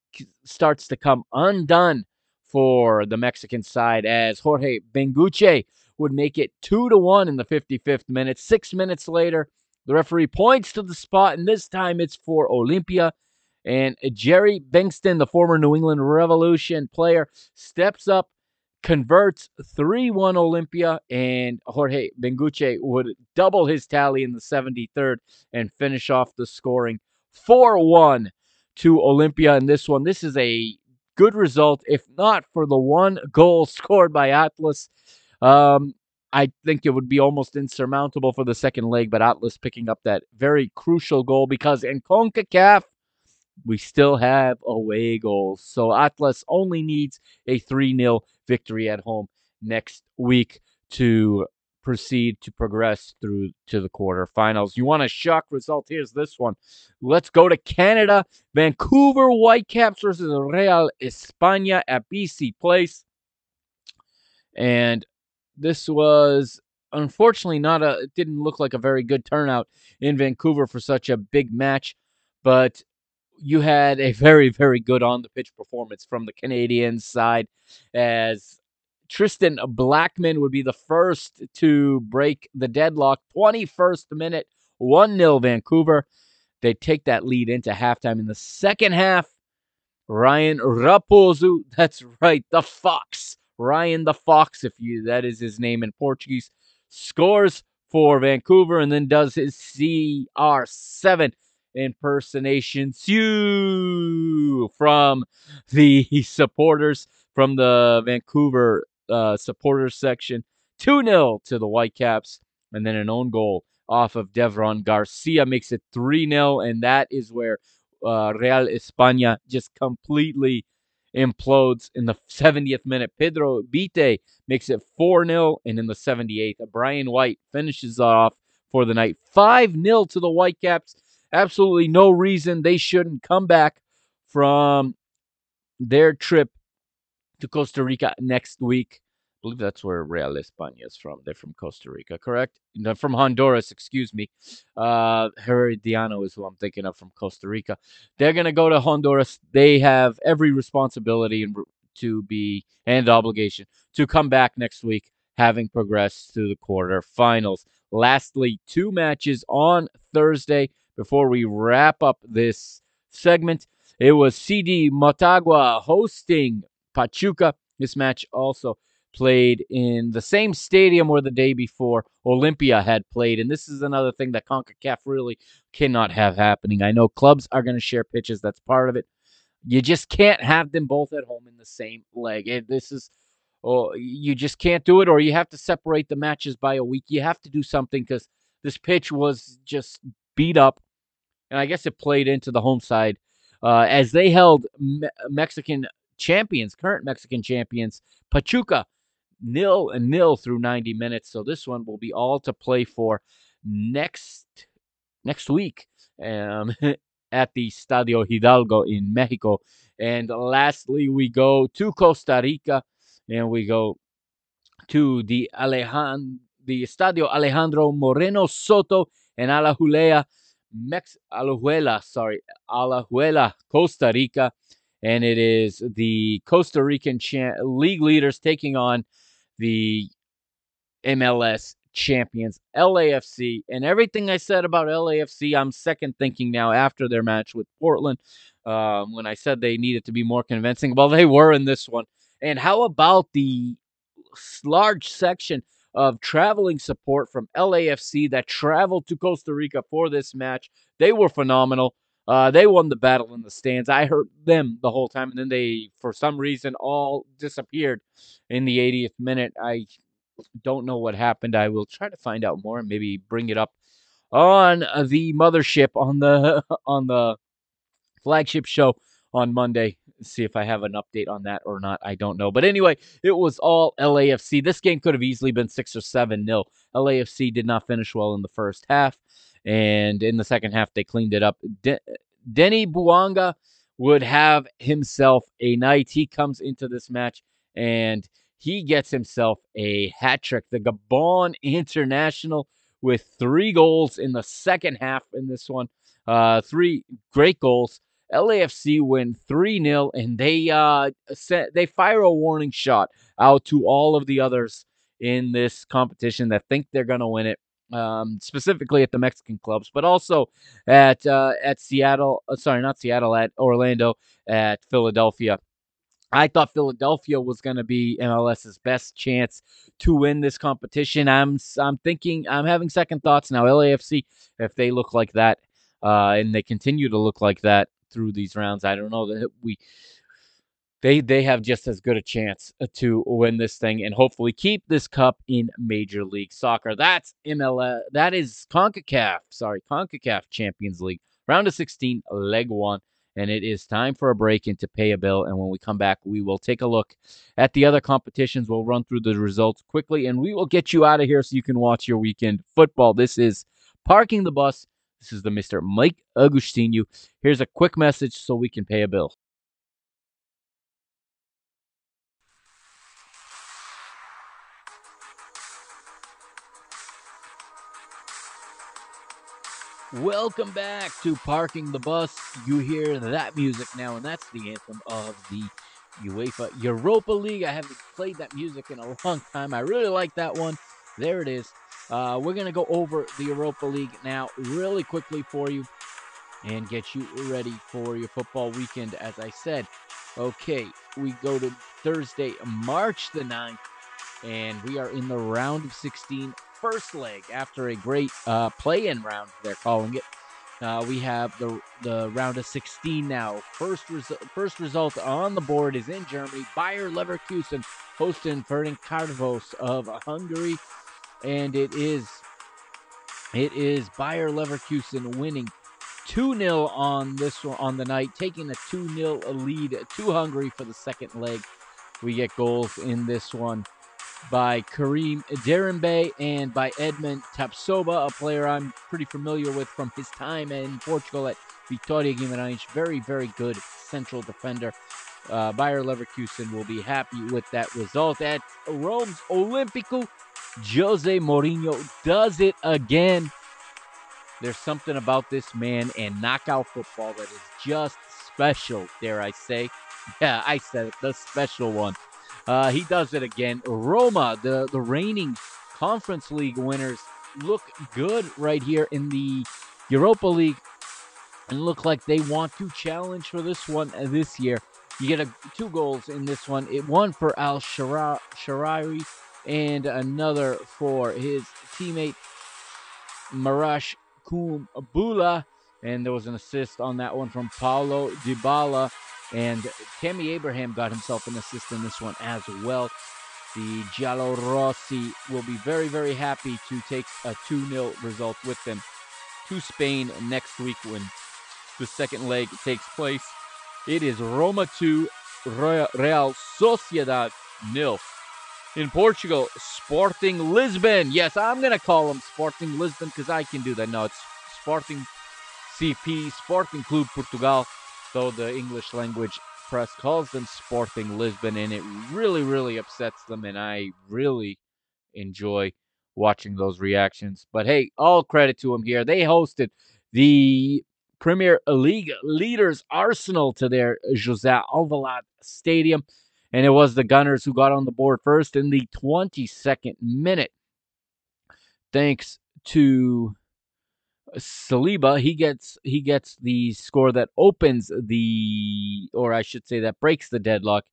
starts to come undone for the Mexican side as Jorge Benguche would make it 2 to 1 in the 55th minute. Six minutes later, the referee points to the spot, and this time it's for Olimpia and Jerry Bengtson, the former New England Revolution player, steps up, converts 3 1 Olimpia, and Jorge Benguche would double his tally in the 73rd and finish off the scoring 4 1 to Olimpia in this one. This is a good result, if not for the one goal [laughs] scored by Atlas. Um, I think it would be almost insurmountable for the second leg, but Atlas picking up that very crucial goal because in CONCACAF, we still have away goals. So Atlas only needs a 3 0 victory at home next week to proceed to progress through to the quarterfinals. You want a shock result? Here's this one. Let's go to Canada. Vancouver Whitecaps versus Real España at BC Place. And this was unfortunately not a it didn't look like a very good turnout in Vancouver for such a big match, but you had a very very good on the pitch performance from the Canadian side as Tristan Blackmon would be the first to break the deadlock 21st minute 1-0 Vancouver. They take that lead into halftime in the second half. Ryan Raposo, [laughs] that's right, the Fox. Ryan the Fox, if you that is his name in Portuguese, scores for Vancouver and then does his CR7 impersonation from the [laughs] supporters from the Vancouver uh, supporters section. 2 0 to the Whitecaps, and then an own goal off of Devron Garcia makes it 3 0, and that is where uh, Real España just completely implodes in the 70th minute. Pedro Vite makes it 4 0. And in the 78th, Brian White finishes off for the night 5 0 to the Whitecaps. Absolutely no reason they shouldn't come back from their trip to Costa Rica next week I believe that's where Real España is from. They're from Costa Rica, correct? No, from Honduras, excuse me. Uh, Herediano is who I'm thinking of from Costa Rica. They're going to go to Honduras. They have every responsibility and to be and obligation to come back next week, having progressed to the quarterfinals. Lastly, two matches on Thursday before we wrap up this segment. It was CD Motagua hosting Pachuca. This match also played in the same stadium where the day before Olimpia had played. And this is another thing that CONCACAF really cannot have happening. I know clubs are going to share pitches, that's part of it. You just can't have them both at home in the same leg. This is, oh, you just can't do it, or you have to separate the matches by a week. You have to do something because this pitch was just beat up. And I guess it played into the home side uh, as they held Me- Mexican champions, current Mexican champions, Pachuca nil and nil through 90 minutes. So this one will be all to play for next next week um, [laughs] at the Stadio Hidalgo in Mexico. And lastly, we go to Costa Rica and we go to the Alejandro, the Estadio Alejandro Morera Soto in Alajuela, Mex Alajuela, sorry, Alajuela, Costa Rica. And it is the Costa Rican league leaders taking on the MLS champions, LAFC. And everything I said about LAFC, I'm second thinking now after their match with Portland um, when I said they needed to be more convincing. Well, they were in this one. And how about the large section of traveling support from LAFC that traveled to Costa Rica for this match? They were phenomenal. Uh, they won the battle in the stands. I heard them the whole time, and then they, for some reason, all disappeared in the 80th minute. I don't know what happened. I will try to find out more and maybe bring it up on the mothership on the [laughs] on the flagship show on Monday. See if I have an update on that or not. I don't know. But anyway, it was all LAFC. This game could have easily been six or seven nil. LAFC did not finish well in the first half. And in the second half, they cleaned it up. De- Denis Bouanga would have himself a night. He comes into this match and he gets himself a hat trick. The Gabon [laughs] International with three goals in the second half in this one. Uh, three great goals. LAFC win 3 0, and they uh, set, they fire a warning shot out to all of the others in this competition that think they're going to win it um, specifically at the Mexican clubs, but also at uh, at Seattle. Uh, sorry, not Seattle, at Orlando, at Philadelphia. I thought Philadelphia was going to be MLS's best chance to win this competition. I'm I'm thinking I'm having second thoughts now. LAFC, if they look like that, uh, and they continue to look like that through these rounds, I don't know that we they they have just as good a chance uh, to win this thing and hopefully keep this cup in Major League Soccer. That's MLS. That is CONCACAF. Sorry, CONCACAF Champions League round of 16, leg one. and it is time for a break and to pay a bill. And when we come back, we will take a look at the other competitions. We'll run through the results quickly, and we will get you out of here so you can watch your weekend football. This is Parking the Bus. This is the Mr. Mike Agostinho. Here's a quick message so we can pay a bill. Welcome back to Parking the Bus. You hear that music now, and that's the anthem of the UEFA Europa League. I haven't played that music in a long time. I really like that one. There it is. Uh, we're going to go over the Europa League now, really quickly for you, and get you ready for your football weekend. As I said, okay, we go to Thursday, March the 9th, and we are in the round of 16 first leg after a great uh, play-in round. They're calling it. Uh, we have the the round of 16 now. First resu- first result on the board is in Germany. Bayer Leverkusen hosting Ferencváros of Hungary, and it is it is Bayer Leverkusen winning 2-0 on this one on the night, taking a 2-0 lead to Hungary for the second leg. We get goals in this one by Karim Demirbay and by Edmond Tapsoba, a player I'm pretty familiar with from his time in Portugal at Vitória Guimarães. Very, very good central defender. Uh, Bayer Leverkusen will be happy with that result. At Rome's Olimpico, Jose Mourinho does it again. There's something about this man and knockout football that is just special, dare I say. [laughs] Yeah, I said it, the special one. Uh, he does it again. Roma, the, the reigning Conference League winners, look good right here in the Europa League and look like they want to challenge for this one uh, this year. You get a, two goals in this one. It one for El Shaarawy and another for his teammate Marash Kumbulla. And there was an assist on that one from Paulo Dybala. And Tammy Abraham got himself an assist in this one as well. The Giallo Rossi will be very, very happy to take a 2 0 result with them to Spain next week when the second leg takes place. It is Roma 2, Real Sociedad nil. In Portugal, Sporting Lisbon. Yes, I'm going to call them Sporting Lisbon because I can do that. No, it's Sporting CP, Sporting Club Portugal though the English language press calls them Sporting Lisbon, and it really, really upsets them, and I really enjoy watching those reactions. But hey, all credit to them here. They hosted the Premier League leaders Arsenal to their Jose Alvalade Stadium, and it was the Gunners who got on the board first in the 22nd minute. Thanks to Saliba, he gets he gets the score that opens the, or I should say, that breaks the deadlock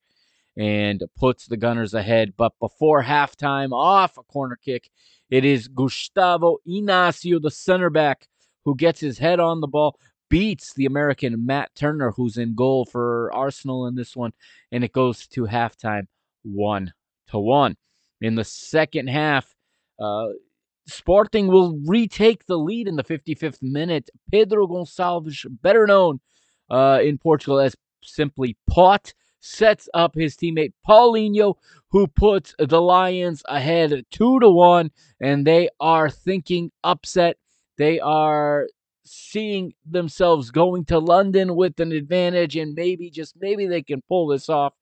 and puts the Gunners ahead. But before halftime, off a corner kick, it is Gustavo Inacio, the center back, who gets his head on the ball, beats the American Matt Turner, who's in goal for Arsenal in this one, and it goes to halftime, one to one. In the second half, uh, Sporting will retake the lead in the 55th minute. Pedro Gonçalves, better known uh, in Portugal as simply Pote, sets up his teammate Paulinho, who puts the Lions ahead two to one, and they are thinking upset. They are seeing themselves going to London with an advantage, and maybe just maybe they can pull this off.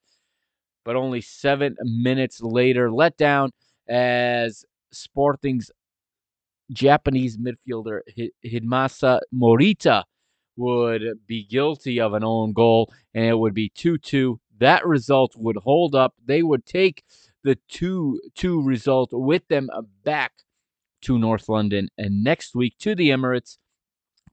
But only seven minutes later, let down as Sporting's Japanese midfielder Hidemasa Morita would be guilty of an own goal, and it would be 2 2. That result would hold up. They would take the 2 2 result with them uh, back to North London and next week to the Emirates.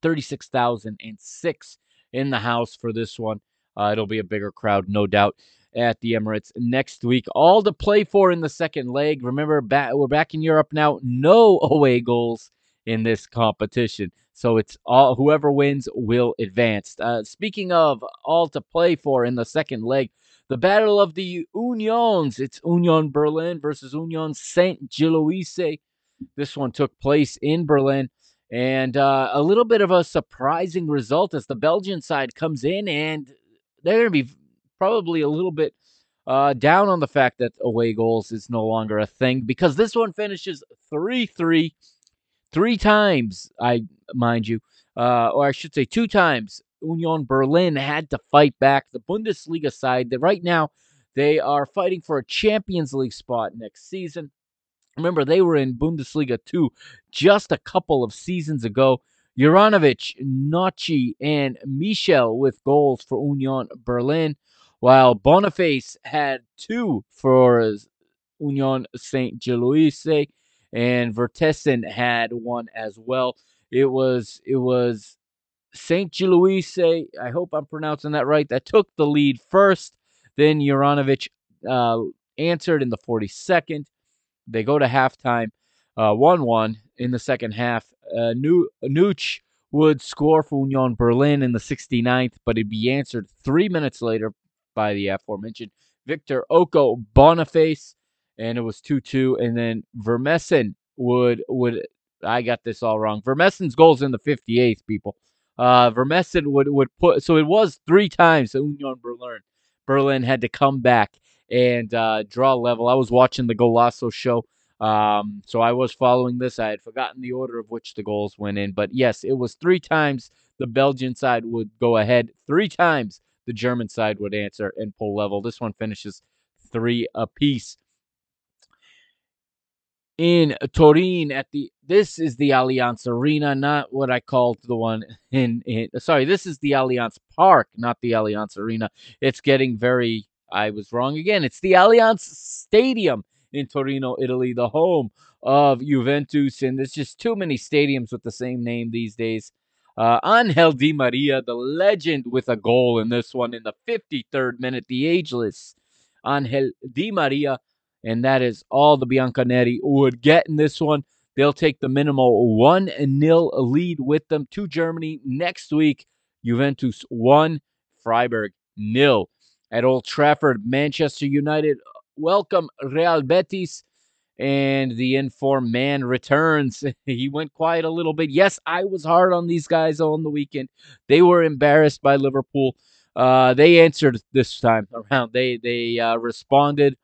36,006 in the house for this one. Uh, it'll be a bigger crowd, no doubt at the Emirates next week. All to play for in the second leg. Remember, back, we're back in Europe now. No [laughs] away goals in this competition. So it's all whoever wins will advance. Uh, speaking of all to play for in the second leg, the battle of the Unions. It's Union Berlin versus Union Saint Gilloise. This one took place in Berlin, And uh, a little bit of a surprising result as the Belgian side comes in and they're going to be probably a little bit uh, down on the fact that away goals is no longer a thing because this one finishes 3 3 three times, I mind you, uh, or I should say two times. Union Berlin had to fight back the Bundesliga side that right now they are fighting for a Champions League spot next season. Remember, they were in Bundesliga 2 just a couple of seasons ago. Juranovic, Nochi, and Michel with goals for Union Berlin, while Boniface had two for Union St. Gilloise, and Vertessen had one as well. It was it was St. Gilloise, I hope I'm pronouncing that right, that took the lead first. Then Juranovic uh, answered in the 42nd. They go to halftime, 1 uh, 1 in the second half. Uh, Nuch would score for Union Berlin in the 69th, but it'd be answered three minutes later by the aforementioned Victor Oko Boniface, and it was 2 2. And then Vertessen would, would, I got this all wrong. Vertessen's goals in the 58th, people. Uh, Vertessen would, would put, so it was three times Union Berlin. Berlin had to come back and uh, draw level. I was watching the Golazo show. Um, so I was following this. I had forgotten the order of which the goals went in, but yes, it was three times the Belgian side would go ahead, three times the German side would answer and pull level. This one finishes three apiece in Turin at the this is the Allianz Arena, not what I called the one in, in sorry, this is the Allianz Park, not the Allianz Arena. It's getting very I was wrong again. It's the Allianz Stadium in Torino, Italy, the home of Juventus, and there's just too many stadiums with the same name these days. Uh, Angel Di Maria, the legend, with a goal in this one in the 53rd minute, the ageless Angel Di Maria, and that is all the Bianconeri would get in this one. They'll take the minimal 1 0 lead with them to Germany next week. Juventus 1, Freiburg nil at Old Trafford. Manchester United welcome Real Betis. And the informed man returns. [laughs] he went quiet a little bit. Yes, I was hard on these guys on the weekend. They were embarrassed by Liverpool. Uh, they answered this time [laughs] around. They they uh, responded,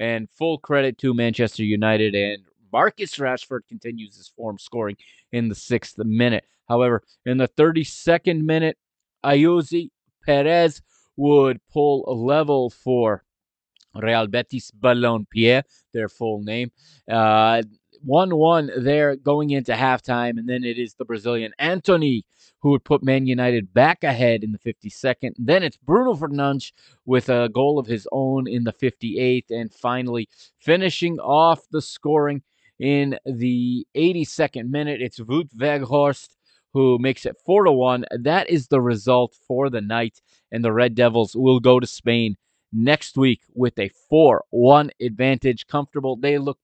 and full credit to Manchester United and Marcus Rashford continues his form, scoring in the sixth minute. However, in the 32nd minute, Ayoze Perez would pull a level for Real Betis Balompié, their full name. Uh, 1 1 there going into halftime. And then it is the Brazilian Antony who would put Man United back ahead in the 52nd. Then it's Bruno Fernandes with a goal of his own in the 58th. And finally, finishing off the scoring in the 82nd minute, it's Wout Weghorst who makes it 4 to 1. That is the result for the night. And the Red Devils will go to Spain next week with a 4 1 advantage. Comfortable. They look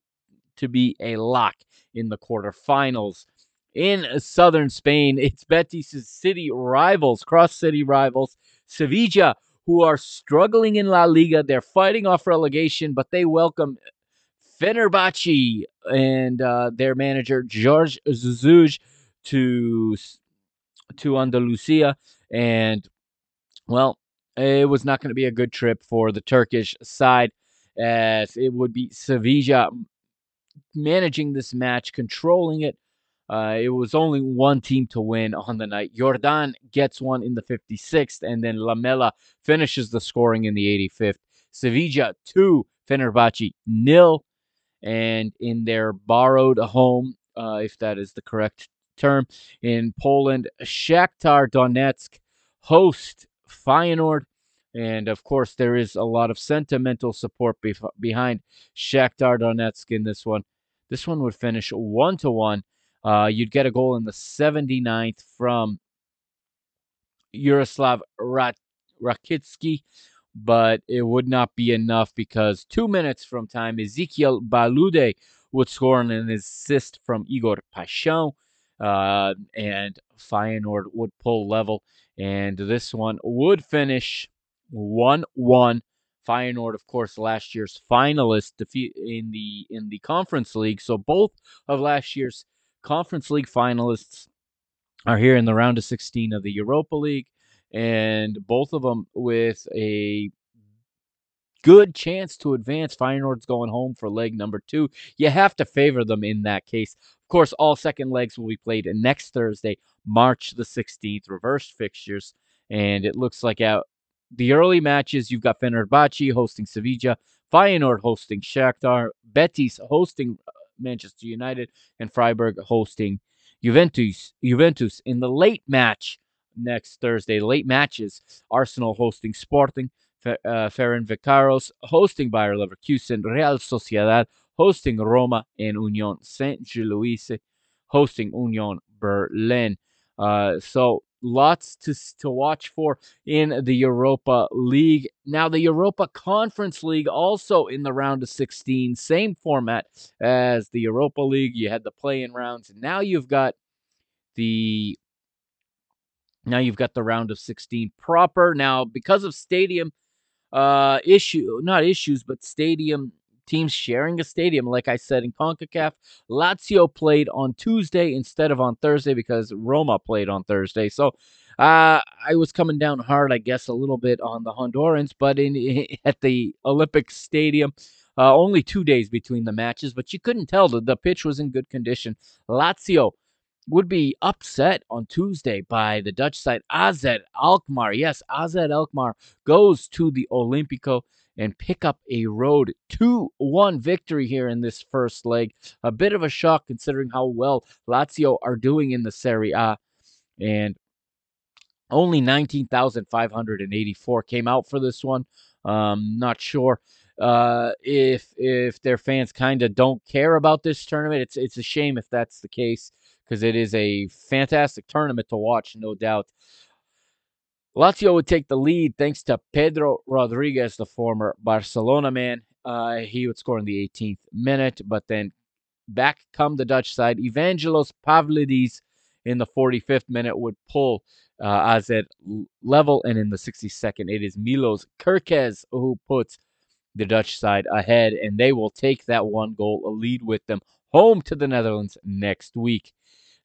to be a lock in the quarterfinals. In southern Spain, it's Betis' city rivals, cross city rivals, Sevilla, who are struggling in La Liga. They're fighting off relegation, but they welcome Fenerbahce and uh, their manager, Jorge Jesus, to, to Andalusia. And, well, it was not going to be a good trip for the Turkish side, as it would be Sevilla managing this match, controlling it. Uh, it was only one team to win on the night. Jordan gets one in the 56th, and then Lamela finishes the scoring in the 85th. Sevilla 2, Fenerbahce nil. And in their borrowed home, uh, if that is the correct term, in Poland, Shakhtar Donetsk host Feyenoord. And of course, there is a lot of sentimental support bef- behind Shakhtar Donetsk in this one. This one would finish one to one. Uh, you'd get a goal in the 79th from Yaroslav Rak- Rakitsky, but it would not be enough because two minutes from time, Ezequiel Bullaude would score an assist from Igor Paixão, uh, and Feyenoord would pull level and this one would finish 1 1. Feyenoord, of course, last year's finalist defeat in the in the conference league. So both of last year's Conference League finalists are here in the round of 16 of the Europa League, and both of them with a good chance to advance. Feyenoord's going home for leg number two. You have to favor them in that case. Of course, all second legs will be played next Thursday, March the 16th, reversed fixtures. And it looks like out the early matches, you've got Fenerbahce hosting Sevilla, Feyenoord hosting Shakhtar, Betis hosting uh, Manchester United, and Freiburg hosting Juventus. Juventus in the late match next Thursday. Late matches: Arsenal hosting Sporting, Fe- uh, Ferencváros hosting Bayer Leverkusen, Real Sociedad hosting Roma, and Union Saint Gilloise hosting Union Berlin. Uh, so lots to to watch for in the Europa League. Now the Europa Conference League also in the round of 16, same format as the Europa League. You had the play-in rounds. Now you've got the now you've got the round of 16 proper. Now because of stadium uh issue, not issues, but stadium teams sharing a stadium. Like I said in CONCACAF, Lazio played on Tuesday instead of on Thursday because Roma played on Thursday. So uh, I was coming down hard, I guess, a little bit on the Hondurans, but in [laughs] at the Olympic Stadium, uh, only two days between the matches, but you couldn't tell that the pitch was in good condition. Lazio would be upset on Tuesday by the Dutch side AZ Alkmaar. Yes, AZ Alkmaar goes to the Olimpico and pick up a road 2 1 victory here in this first leg. A bit of a shock considering how well Lazio are doing in the Serie A. And only 19,584 came out for this one. Um, not sure uh, if if their fans kind of don't care about this tournament. It's it's a shame if that's the case because it is a fantastic tournament to watch, no doubt. Lazio would take the lead thanks to Pedro Rodriguez, the former Barcelona man. Uh, he would score in the 18th minute, but then back come the Dutch side. Evangelos Pavlidis in the 45th minute would pull uh, AZ level, and in the 62nd, it is Milos Kerkez who puts the Dutch side ahead, and they will take that one goal a lead with them home to the Netherlands next week.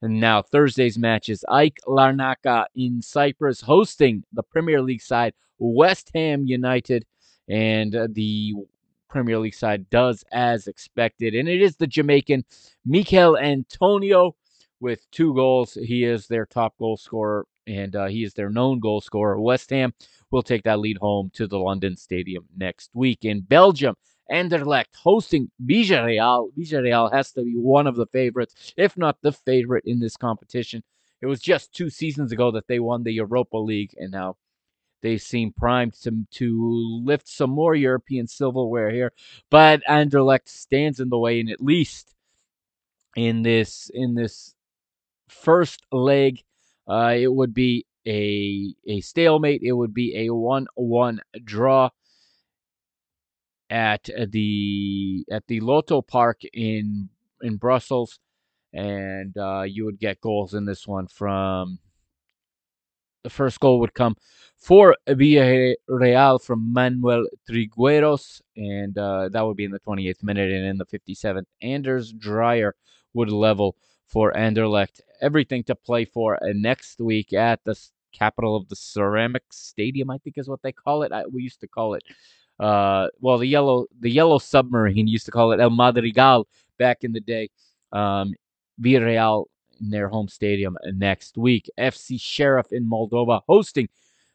And now Thursday's matches AEK Larnaca in Cyprus hosting the Premier League side West Ham United. And uh, the Premier League side does as expected. And it is the Jamaican Michail Antonio with two goals. He is their top goal scorer and uh, he is their known goal scorer. West Ham will take that lead home to the London Stadium next week. In Belgium, Anderlecht hosting Villarreal. Villarreal has to be one of the favorites, if not the favorite in this competition. It was just two seasons ago that they won the Europa League, and now they seem primed to, to lift some more European silverware here. But Anderlecht stands in the way, and at least in this in this first leg, uh, it would be a a stalemate. It would be a one-one draw at uh, the at the Lotto Park in in Brussels, and uh, you would get goals in this one from the first goal would come for Villarreal from Manuel Trigueros, and uh, that would be in the 28th minute. And in the 57th, Anders Dreyer would level for Anderlecht. Everything to play for uh, next week at the capital of the Ceramic Stadium, I think is what they call it. I, we used to call it uh, well, the yellow the yellow submarine used to call it El Madrigal back in the day. Um, Villarreal in their home stadium next week. FC Sheriff in Moldova hosting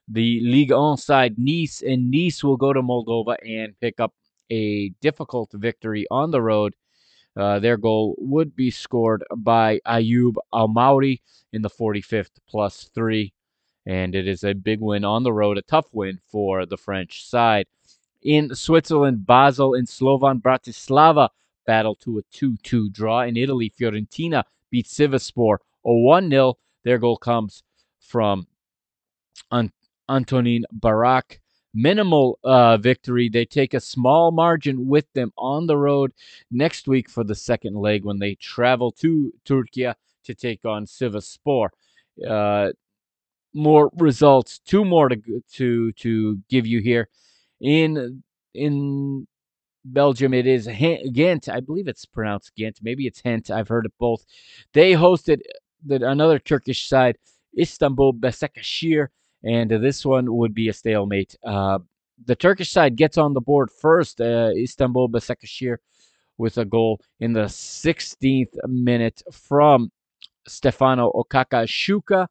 the Ligue 1 side Nice, and Nice will go to Moldova and pick up a difficult victory on the road. Uh, their goal would be scored by Ayoub Almauri in the 45th plus three, and it is a big win on the road, a tough win for the French side in Switzerland, Basel and Slovan Bratislava battle to a 2 2 draw. In Italy, Fiorentina beat Sivasspor a 1 0. Their goal comes from Ant- Antonin Barak. Minimal uh, victory. They take a small margin with them on the road next week for the second leg when they travel to Turkey to take on Sivasspor. Uh, more results, two more to to to give you here in in Belgium. It is Ghent. I believe it's pronounced Ghent. Maybe it's Hent. I've heard it both. They hosted the, another Turkish side, Istanbul Başakşehir, and this one would be a stalemate. Uh, the Turkish side gets on the board first. Uh, Istanbul Başakşehir with a goal in the 16th minute from Stefano Okaka-Shuka.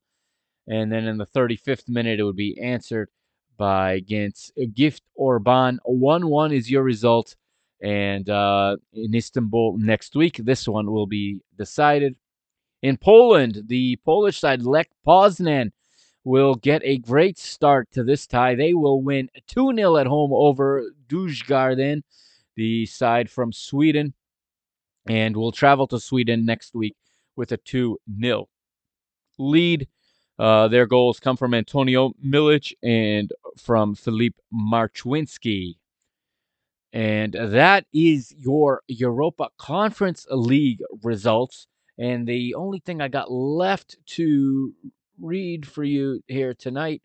And then in the 35th minute, it would be answered by against Gift Orban. 1 1 is your result. And uh, in Istanbul next week, this one will be decided. In Poland, the Polish side, Lech Poznan, will get a great start to this tie. They will win 2 0 at home over Djurgården, the side from Sweden, and will travel to Sweden next week with a 2 0 lead. Uh, their goals come from Antonio Milic and from Filip Marchwinski. And that is your Europa Conference League results. And the only thing I got left to read for you here tonight,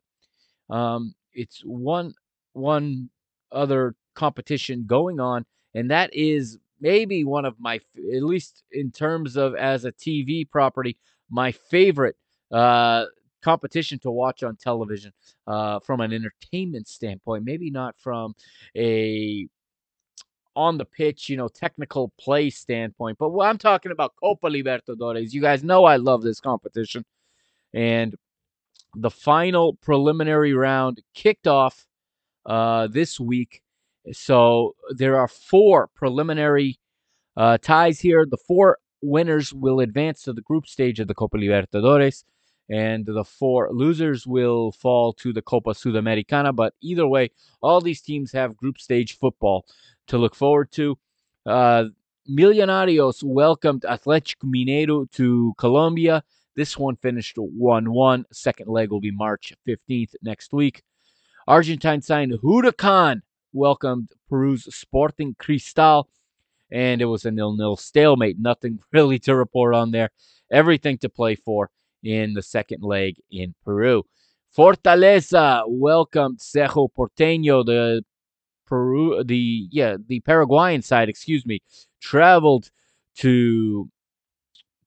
um, it's one one other competition going on, and that is maybe one of my, at least in terms of as a TV property, my favorite uh, competition to watch on television uh, from an entertainment standpoint. Maybe not from a on the pitch, you know, technical play standpoint. But what I'm talking about Copa Libertadores. You guys know I love this competition. And the final preliminary round kicked off uh, this week. So there are four preliminary uh, ties here. The four winners will advance to the group stage of the Copa Libertadores and the four losers will fall to the Copa Sudamericana. But either way, all these teams have group stage football to look forward to. Uh, Millonarios welcomed Atletico Mineiro to Colombia. This one finished 1 1. Second leg will be March 15th next week. Argentine side Huracan welcomed Peru's Sporting Cristal, and it was a nil nil stalemate. Nothing [laughs] really to report on there. Everything to play for in the second leg in Peru. Fortaleza welcomed Cerro Porteño, the Peru, the yeah, the Paraguayan side, excuse me, traveled to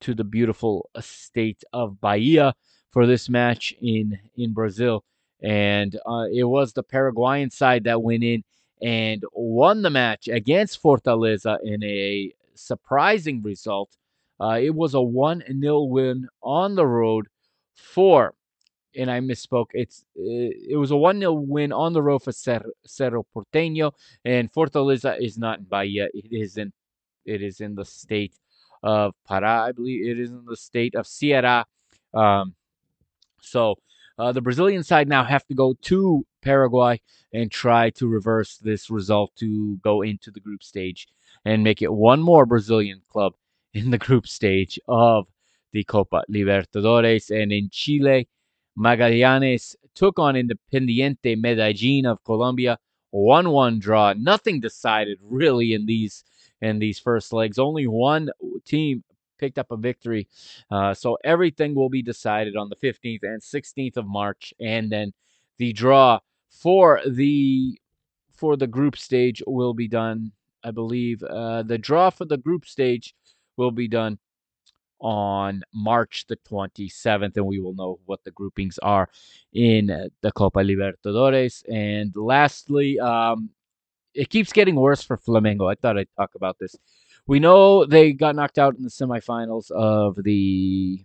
to the beautiful state of Bahia for this match in in Brazil, and uh, it was the Paraguayan side that went in and won the match against Fortaleza in a surprising result uh, it was a 1 0 win on the road for, and I misspoke, it's it, was a 1 0 win on the road for Cer- Cerro Porteño, and Fortaleza is not in Bahia. It is in, it is in the state of Pará, I believe it is in the state of Ceará. Um, so uh, the Brazilian side now have to go to Paraguay and try to reverse this result to go into the group stage and make it one more Brazilian club in the group stage of the Copa Libertadores. And in Chile, Magallanes took on Independiente Medellin of Colombia. 1-1 draw. Nothing decided really in these in these first legs. Only one team picked up a victory. Uh, so everything will be decided on the 15th and 16th of March, and then the draw for the for the group stage will be done. I believe uh, the draw for the group stage will be done on March the 27th, and we will know what the groupings are in the Copa Libertadores. And lastly, um, it keeps getting worse for Flamengo. I thought I'd talk about this. We know they got knocked out in the semifinals of the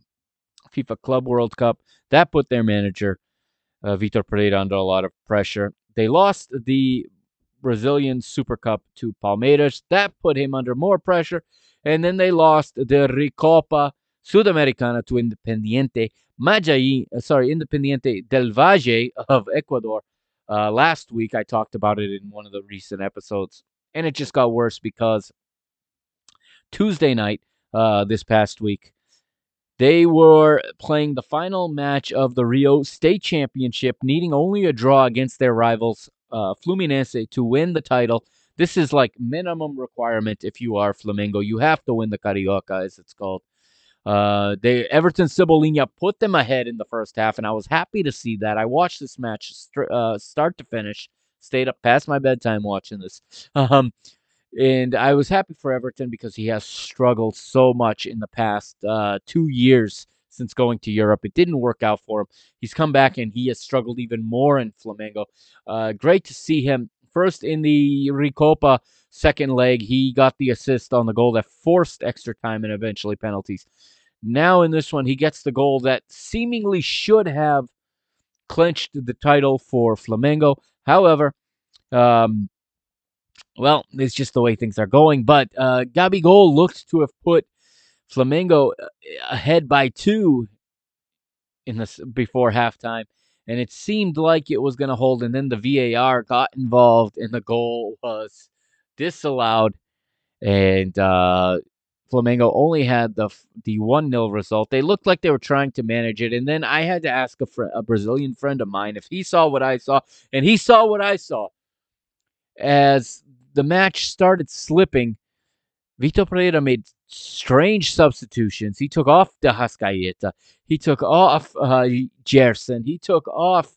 FIFA Club World Cup. That put their manager, uh, Vitor Pereira, under a lot of pressure. They lost the Brazilian Super Cup to Palmeiras. That put him under more pressure and then they lost the Recopa Sudamericana to Independiente Majai, uh, sorry, Independiente del Valle of Ecuador. Uh, last week, I talked about it in one of the recent episodes, and it just got worse because Tuesday night, uh, this past week, they were playing the final match of the Rio State Championship, needing only a draw against their rivals, uh, Fluminense, to win the title this is like minimum requirement if you are Flamengo. You have to win the Carioca, as it's called. Uh, they Everton Cebolinha put them ahead in the first half, and I was happy to see that. I watched this match st- uh, start to finish, stayed up past my bedtime watching this. [laughs] Um, And I was happy for Everton because he has struggled so much in the past uh, two years since going to Europe. It didn't work out for him. He's come back and he has struggled even more in Flamengo. Uh, great to see him. First in the Recopa second leg, he got the assist on the goal that forced extra time and eventually penalties. Now in this one, he gets the goal that seemingly should have clinched the title for Flamengo. However, um, well, it's just the way things are going. But uh, Gabigol looked to have put Flamengo uh, ahead by two in this before halftime, and it seemed like it was going to hold. And then the VAR got involved, and the goal was disallowed. And uh, Flamengo only had the the one 0 result. They looked like they were trying to manage it, and then I had to ask a, fr- a Brazilian friend of mine if he saw what I saw, and he saw what I saw. As the match started slipping, Vitor Pereira made strange substitutions. He took off De Arrascaeta. He took off uh, Gerson. He took off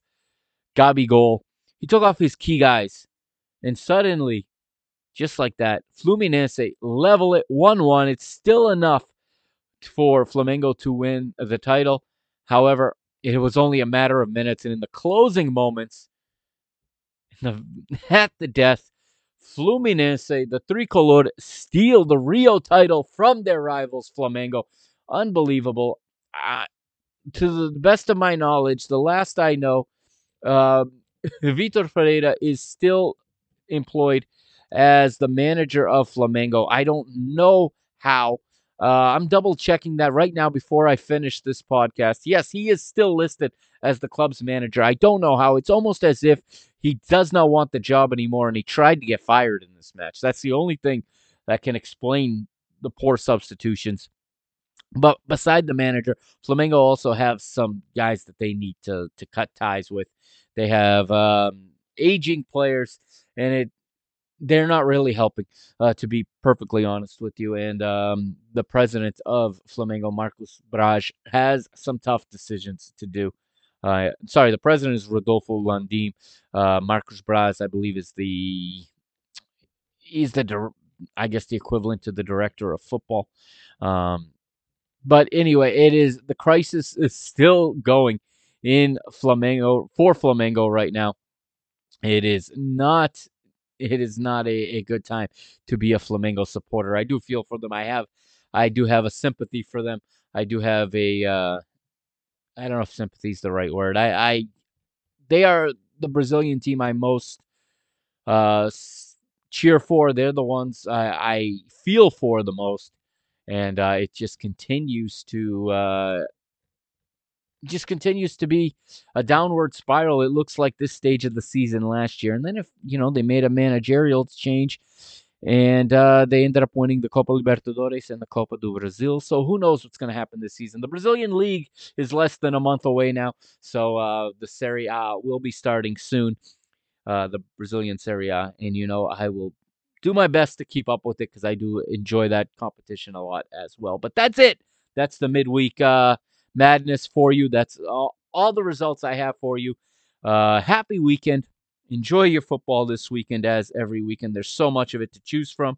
Gabigol. He took off his key guys. And suddenly, just like that, Fluminense level it 1 1. It's still enough for Flamengo to win the title. However, it was only a matter of minutes. And in the closing moments, the, [laughs] at the death, Fluminense, the tricolor, steal the Rio title from their rivals, Flamengo. Unbelievable. Uh, to the best of my knowledge, the last I know, uh, [laughs] Vitor Pereira is still employed as the manager of Flamengo. I don't know how. Uh, I'm double checking that right now before I finish this podcast. Yes, he is still listed as the club's manager. I don't know how. It's almost as if he does not want the job anymore and he tried to get fired in this match. That's the only thing that can explain the poor substitutions. But beside the manager, Flamengo also have some guys that they need to to cut ties with. They have um, aging players, and it they're not really helping, uh, to be perfectly honest with you. And um, the president of Flamengo, Marcos Braz, has some tough decisions to do. Uh, sorry, the president is Rodolfo Landim. Uh, Marcos Braz, I believe, is the he's the I guess the equivalent to the director of football. Um, but anyway, it is the crisis is still going in Flamengo for Flamengo right now. It is not it is not a, a good time to be a Flamengo supporter. I do feel for them. I have I do have a sympathy for them. I do have a uh, I don't know if sympathy is the right word. I, I they are the Brazilian team I most uh, cheer for. They're the ones I, I feel for the most, and uh, it just continues to uh, just continues to be a downward spiral. It looks like this stage of the season last year. And then if, you know, they made a managerial change and uh, they ended up winning the Copa Libertadores and the Copa do Brasil. So who knows what's going to happen this season? The Brazilian League is less than a month away now. So uh, the Serie A will be starting soon, uh, the Brazilian Serie A. And, you know, I will do my best to keep up with it because I do enjoy that competition a lot as well. But that's it. That's the midweek uh, madness for you. That's all, all the results I have for you. Uh, happy weekend. Enjoy your football this weekend, as every weekend. There's so much of it to choose from.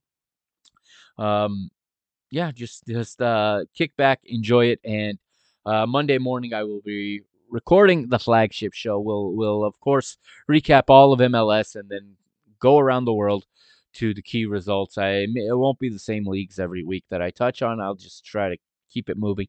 Um, yeah, just just uh, kick back, enjoy it, and uh, Monday morning I will be recording the flagship show. We'll we'll of course recap all of MLS and then go around the world to the key results. I it won't be the same leagues every week that I touch on. I'll just try to keep it moving.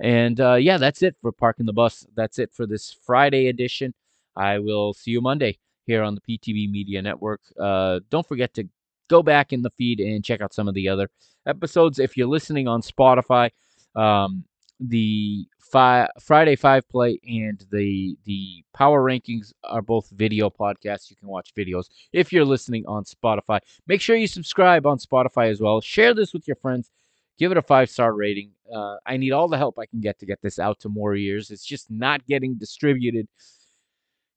And uh, yeah, that's it for Parking the Bus. That's it for this Friday edition. I will see you Monday here on the PTB Media Network. Uh, don't forget to go back in the feed and check out some of the other episodes. If you're listening on Spotify, um, the fi- Friday Five Play and the the Power Rankings are both video podcasts. You can watch videos if you're listening on Spotify. Make sure you subscribe on Spotify as well. Share this with your friends. Give it a five star rating. Uh, I need all the help I can get to get this out to more ears. It's just not getting distributed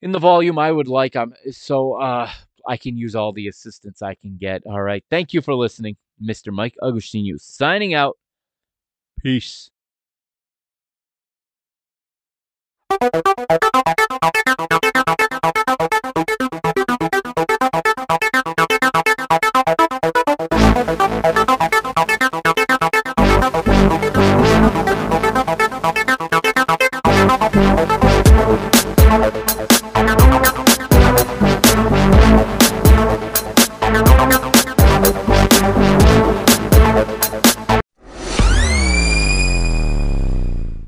in the volume I would like. I'm so uh, I can use all the assistance I can get. All right. Thank you for listening. Mr. Mike Agostinho signing out. Peace. [laughs]